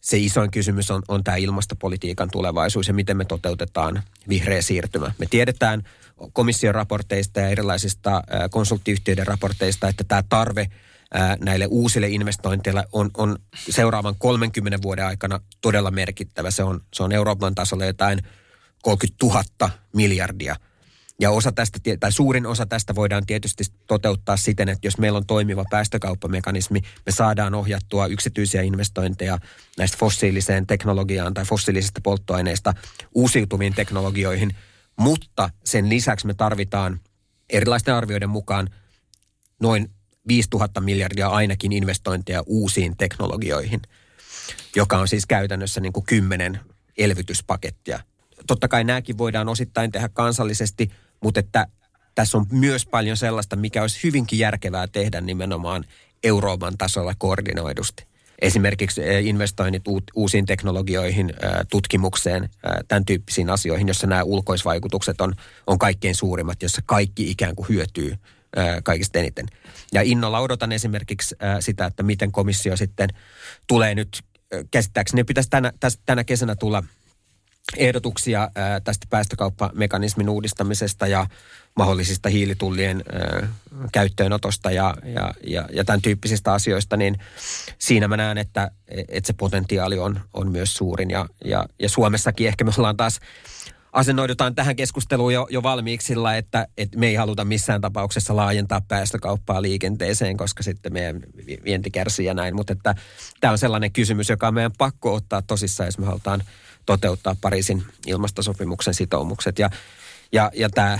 se isoin kysymys on, on tämä ilmastopolitiikan tulevaisuus ja miten me toteutetaan vihreä siirtymä. Me tiedetään komission raporteista ja erilaisista konsulttiyhtiöiden raporteista, että tämä tarve – näille uusille investointeille on, on seuraavan 30 vuoden aikana todella merkittävä. Se on, se on Euroopan tasolla jotain 30 000 miljardia. Ja osa tästä, tai suurin osa tästä voidaan tietysti toteuttaa siten, että jos meillä on toimiva päästökauppamekanismi, me saadaan ohjattua yksityisiä investointeja näistä fossiiliseen teknologiaan tai fossiilisista polttoaineista uusiutuviin teknologioihin. Mutta sen lisäksi me tarvitaan erilaisten arvioiden mukaan noin 5000 miljardia ainakin investointeja uusiin teknologioihin, joka on siis käytännössä niin kuin kymmenen elvytyspakettia. Totta kai nämäkin voidaan osittain tehdä kansallisesti, mutta että tässä on myös paljon sellaista, mikä olisi hyvinkin järkevää tehdä nimenomaan Euroopan tasolla koordinoidusti. Esimerkiksi eh, investoinnit uusiin teknologioihin, eh, tutkimukseen, eh, tämän tyyppisiin asioihin, jossa nämä ulkoisvaikutukset on, on kaikkein suurimmat, jossa kaikki ikään kuin hyötyy kaikista eniten. Ja innolla odotan esimerkiksi sitä, että miten komissio sitten tulee nyt, käsittääkseni pitäisi tänä, tästä, tänä kesänä tulla ehdotuksia tästä päästökauppamekanismin uudistamisesta ja mahdollisista hiilitullien käyttöönotosta ja, ja, ja, ja tämän tyyppisistä asioista, niin siinä mä näen, että, että se potentiaali on, on myös suurin. Ja, ja, ja Suomessakin ehkä me ollaan taas asennoidutaan tähän keskusteluun jo, jo valmiiksi sillä, että, että me ei haluta missään tapauksessa laajentaa päästökauppaa liikenteeseen, koska sitten meidän vienti kärsii ja näin. Mutta että tämä on sellainen kysymys, joka on meidän pakko ottaa tosissaan, jos me halutaan toteuttaa Pariisin ilmastosopimuksen sitoumukset. Ja, ja, ja tämä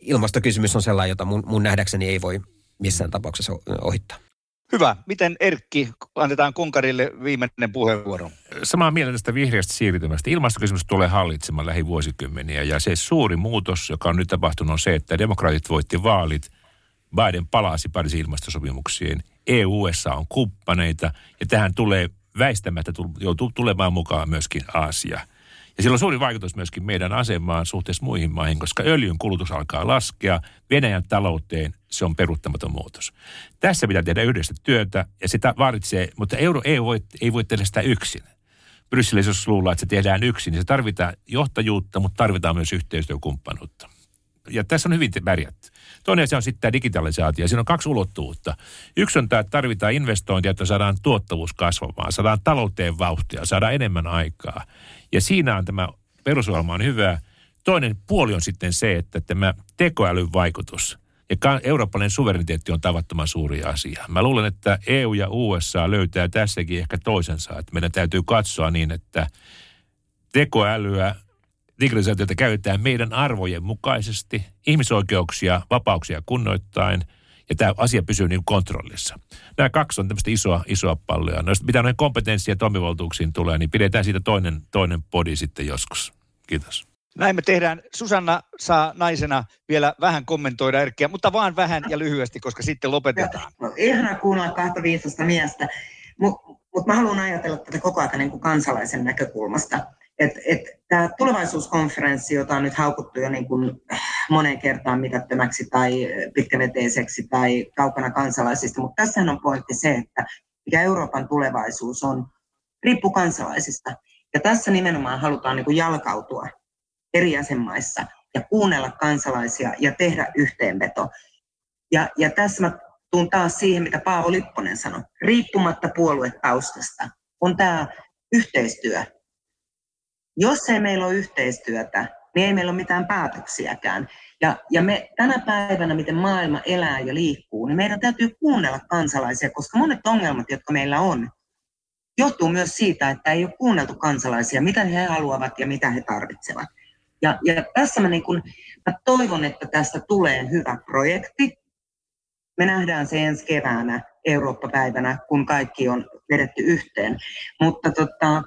ilmastokysymys on sellainen, jota mun, mun nähdäkseni ei voi missään tapauksessa ohittaa. Hyvä. Miten Erkki, annetaan Konkarille viimeinen puheenvuoro? Samaa mieltä tästä vihreästä siirtymästä. Ilmastokysymys tulee hallitsemaan lähivuosikymmeniä ja se suuri muutos, joka on nyt tapahtunut, on se, että demokraatit voitti vaalit. Biden palasi Pariisin ilmastosopimuksiin. EU-USA on kumppaneita ja tähän tulee väistämättä joutuu tulemaan mukaan myöskin Aasia. Sillä on suuri vaikutus myöskin meidän asemaan suhteessa muihin maihin, koska öljyn kulutus alkaa laskea. Venäjän talouteen se on peruuttamaton muutos. Tässä pitää tehdä yhdessä työtä ja sitä varitsee, mutta euro ei voi, ei voi tehdä sitä yksin. Brysselissä jos luullaan, että se tehdään yksin, niin se tarvitaan johtajuutta, mutta tarvitaan myös yhteistyökumppanuutta. Ja tässä on hyvin pärjätty. Toinen asia on sitten tämä digitalisaatio. Siinä on kaksi ulottuvuutta. Yksi on tämä, että tarvitaan investointia, että saadaan tuottavuus kasvamaan, saadaan talouteen vauhtia, saadaan enemmän aikaa. Ja siinä on tämä perusohjelma on hyvä. Toinen puoli on sitten se, että tämä tekoälyn vaikutus ja eurooppalainen suvereniteetti on tavattoman suuri asia. Mä luulen, että EU ja USA löytää tässäkin ehkä toisensa. Että meidän täytyy katsoa niin, että tekoälyä, digitalisaatiota käytetään meidän arvojen mukaisesti, ihmisoikeuksia, vapauksia kunnoittain, ja tämä asia pysyy niin kontrollissa. Nämä kaksi on tämmöistä isoa, isoa palloa. No, mitä noihin kompetenssia ja toimivaltuuksiin tulee, niin pidetään siitä toinen, toinen podi sitten joskus. Kiitos. Näin me tehdään. Susanna saa naisena vielä vähän kommentoida Erkkiä, mutta vaan vähän ja lyhyesti, koska sitten lopetetaan. No, ihana kuunnella kahta viisasta miestä, mutta mut mä haluan ajatella tätä koko ajan niin kuin kansalaisen näkökulmasta. Et, et, Tämä tulevaisuuskonferenssi, jota on nyt haukuttu jo niin kuin moneen kertaan mitättömäksi tai pitkäveteiseksi tai kaukana kansalaisista, mutta tässä on pointti se, että mikä Euroopan tulevaisuus on, riippuu kansalaisista. Ja tässä nimenomaan halutaan niin kuin jalkautua eri jäsenmaissa ja kuunnella kansalaisia ja tehdä yhteenveto. Ja, ja tässä mä tuun taas siihen, mitä Paavo Lipponen sanoi. Riippumatta puoluetaustasta on tämä yhteistyö. Jos ei meillä ole yhteistyötä, niin ei meillä ole mitään päätöksiäkään. Ja, ja me tänä päivänä, miten maailma elää ja liikkuu, niin meidän täytyy kuunnella kansalaisia, koska monet ongelmat, jotka meillä on, johtuu myös siitä, että ei ole kuunneltu kansalaisia, mitä he haluavat ja mitä he tarvitsevat. Ja, ja tässä mä, niin kun, mä toivon, että tästä tulee hyvä projekti. Me nähdään se ensi keväänä Eurooppa-päivänä, kun kaikki on vedetty yhteen. Mutta tota,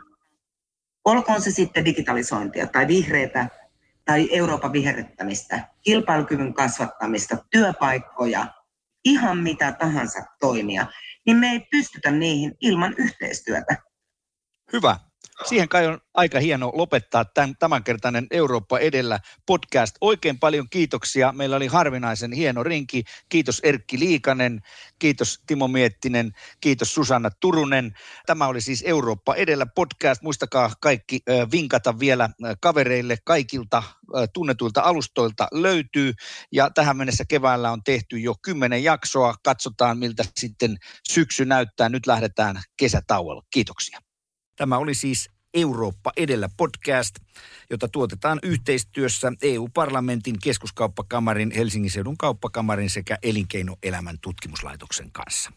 olkoon se sitten digitalisointia tai vihreitä tai Euroopan viherryttämistä, kilpailukyvyn kasvattamista, työpaikkoja, ihan mitä tahansa toimia, niin me ei pystytä niihin ilman yhteistyötä. Hyvä. Siihen kai on aika hieno lopettaa tämän, tämänkertainen Eurooppa edellä podcast. Oikein paljon kiitoksia. Meillä oli harvinaisen hieno rinki. Kiitos Erkki Liikanen, kiitos Timo Miettinen, kiitos Susanna Turunen. Tämä oli siis Eurooppa edellä podcast. Muistakaa kaikki vinkata vielä kavereille kaikilta tunnetuilta alustoilta löytyy. Ja tähän mennessä keväällä on tehty jo kymmenen jaksoa. Katsotaan miltä sitten syksy näyttää. Nyt lähdetään kesätauolla. Kiitoksia. Tämä oli siis Eurooppa edellä podcast, jota tuotetaan yhteistyössä EU-parlamentin keskuskauppakamarin, Helsingin seudun kauppakamarin sekä elinkeinoelämän tutkimuslaitoksen kanssa.